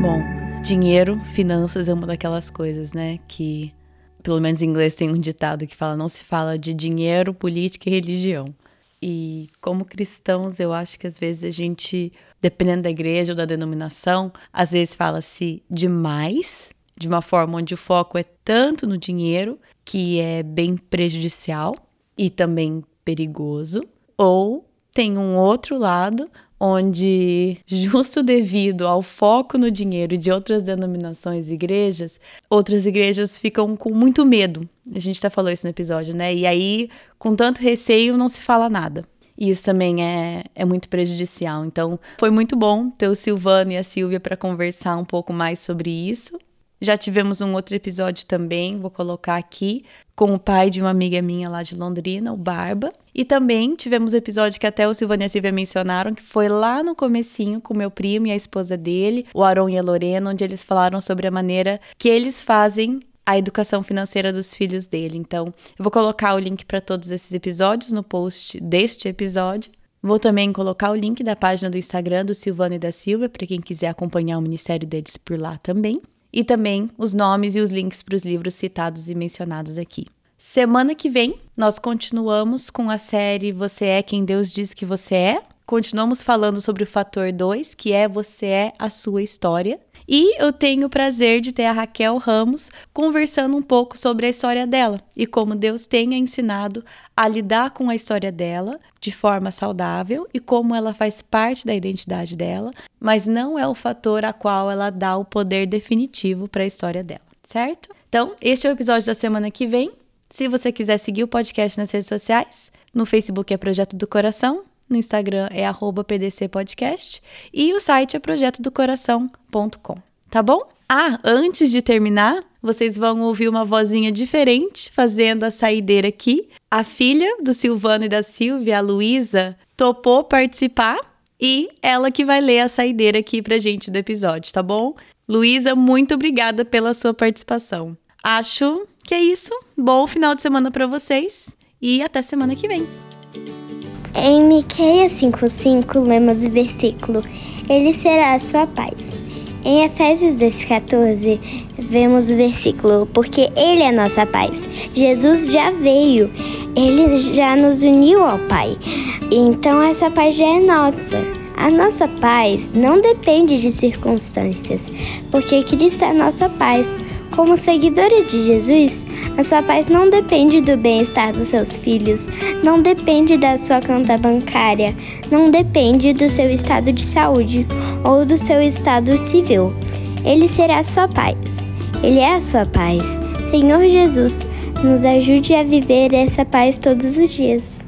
Bom, dinheiro, finanças é uma daquelas coisas, né? Que, pelo menos em inglês, tem um ditado que fala: não se fala de dinheiro, política e religião. E como cristãos, eu acho que às vezes a gente, dependendo da igreja ou da denominação, às vezes fala-se demais, de uma forma onde o foco é tanto no dinheiro, que é bem prejudicial e também perigoso, ou tem um outro lado onde, justo devido ao foco no dinheiro de outras denominações e igrejas, outras igrejas ficam com muito medo. A gente já falou isso no episódio, né? E aí, com tanto receio, não se fala nada. E isso também é, é muito prejudicial. Então, foi muito bom ter o Silvano e a Silvia para conversar um pouco mais sobre isso. Já tivemos um outro episódio também, vou colocar aqui, com o pai de uma amiga minha lá de Londrina, o Barba. E também tivemos episódio que até o Silvano e a Silvia mencionaram, que foi lá no comecinho com meu primo e a esposa dele, o Aron e a Lorena, onde eles falaram sobre a maneira que eles fazem a educação financeira dos filhos dele. Então, eu vou colocar o link para todos esses episódios no post deste episódio. Vou também colocar o link da página do Instagram do Silvano e da Silvia, para quem quiser acompanhar o ministério deles por lá também e também os nomes e os links para os livros citados e mencionados aqui. Semana que vem, nós continuamos com a série Você é quem Deus diz que você é. continuamos falando sobre o fator 2, que é você é a sua história. E eu tenho o prazer de ter a Raquel Ramos conversando um pouco sobre a história dela e como Deus tem ensinado a lidar com a história dela de forma saudável e como ela faz parte da identidade dela, mas não é o fator a qual ela dá o poder definitivo para a história dela, certo? Então, este é o episódio da semana que vem. Se você quiser seguir o podcast nas redes sociais, no Facebook é Projeto do Coração, no Instagram é @pdcpodcast e o site é projetodocoração.com, tá bom? Ah, antes de terminar, vocês vão ouvir uma vozinha diferente fazendo a saideira aqui. A filha do Silvano e da Silvia, a Luísa, topou participar e ela que vai ler a saideira aqui pra gente do episódio, tá bom? Luísa, muito obrigada pela sua participação. Acho que é isso. Bom final de semana para vocês e até semana que vem. Em Miqueias 5:5 lemos o versículo: Ele será a sua paz. Em Efésios 2:14 vemos o versículo: Porque ele é nossa paz. Jesus já veio. Ele já nos uniu ao Pai. Então essa paz já é nossa. A nossa paz não depende de circunstâncias, porque Cristo é a nossa paz. Como seguidora de Jesus, a sua paz não depende do bem-estar dos seus filhos, não depende da sua conta bancária, não depende do seu estado de saúde ou do seu estado civil. Ele será a sua paz. Ele é a sua paz. Senhor Jesus, nos ajude a viver essa paz todos os dias.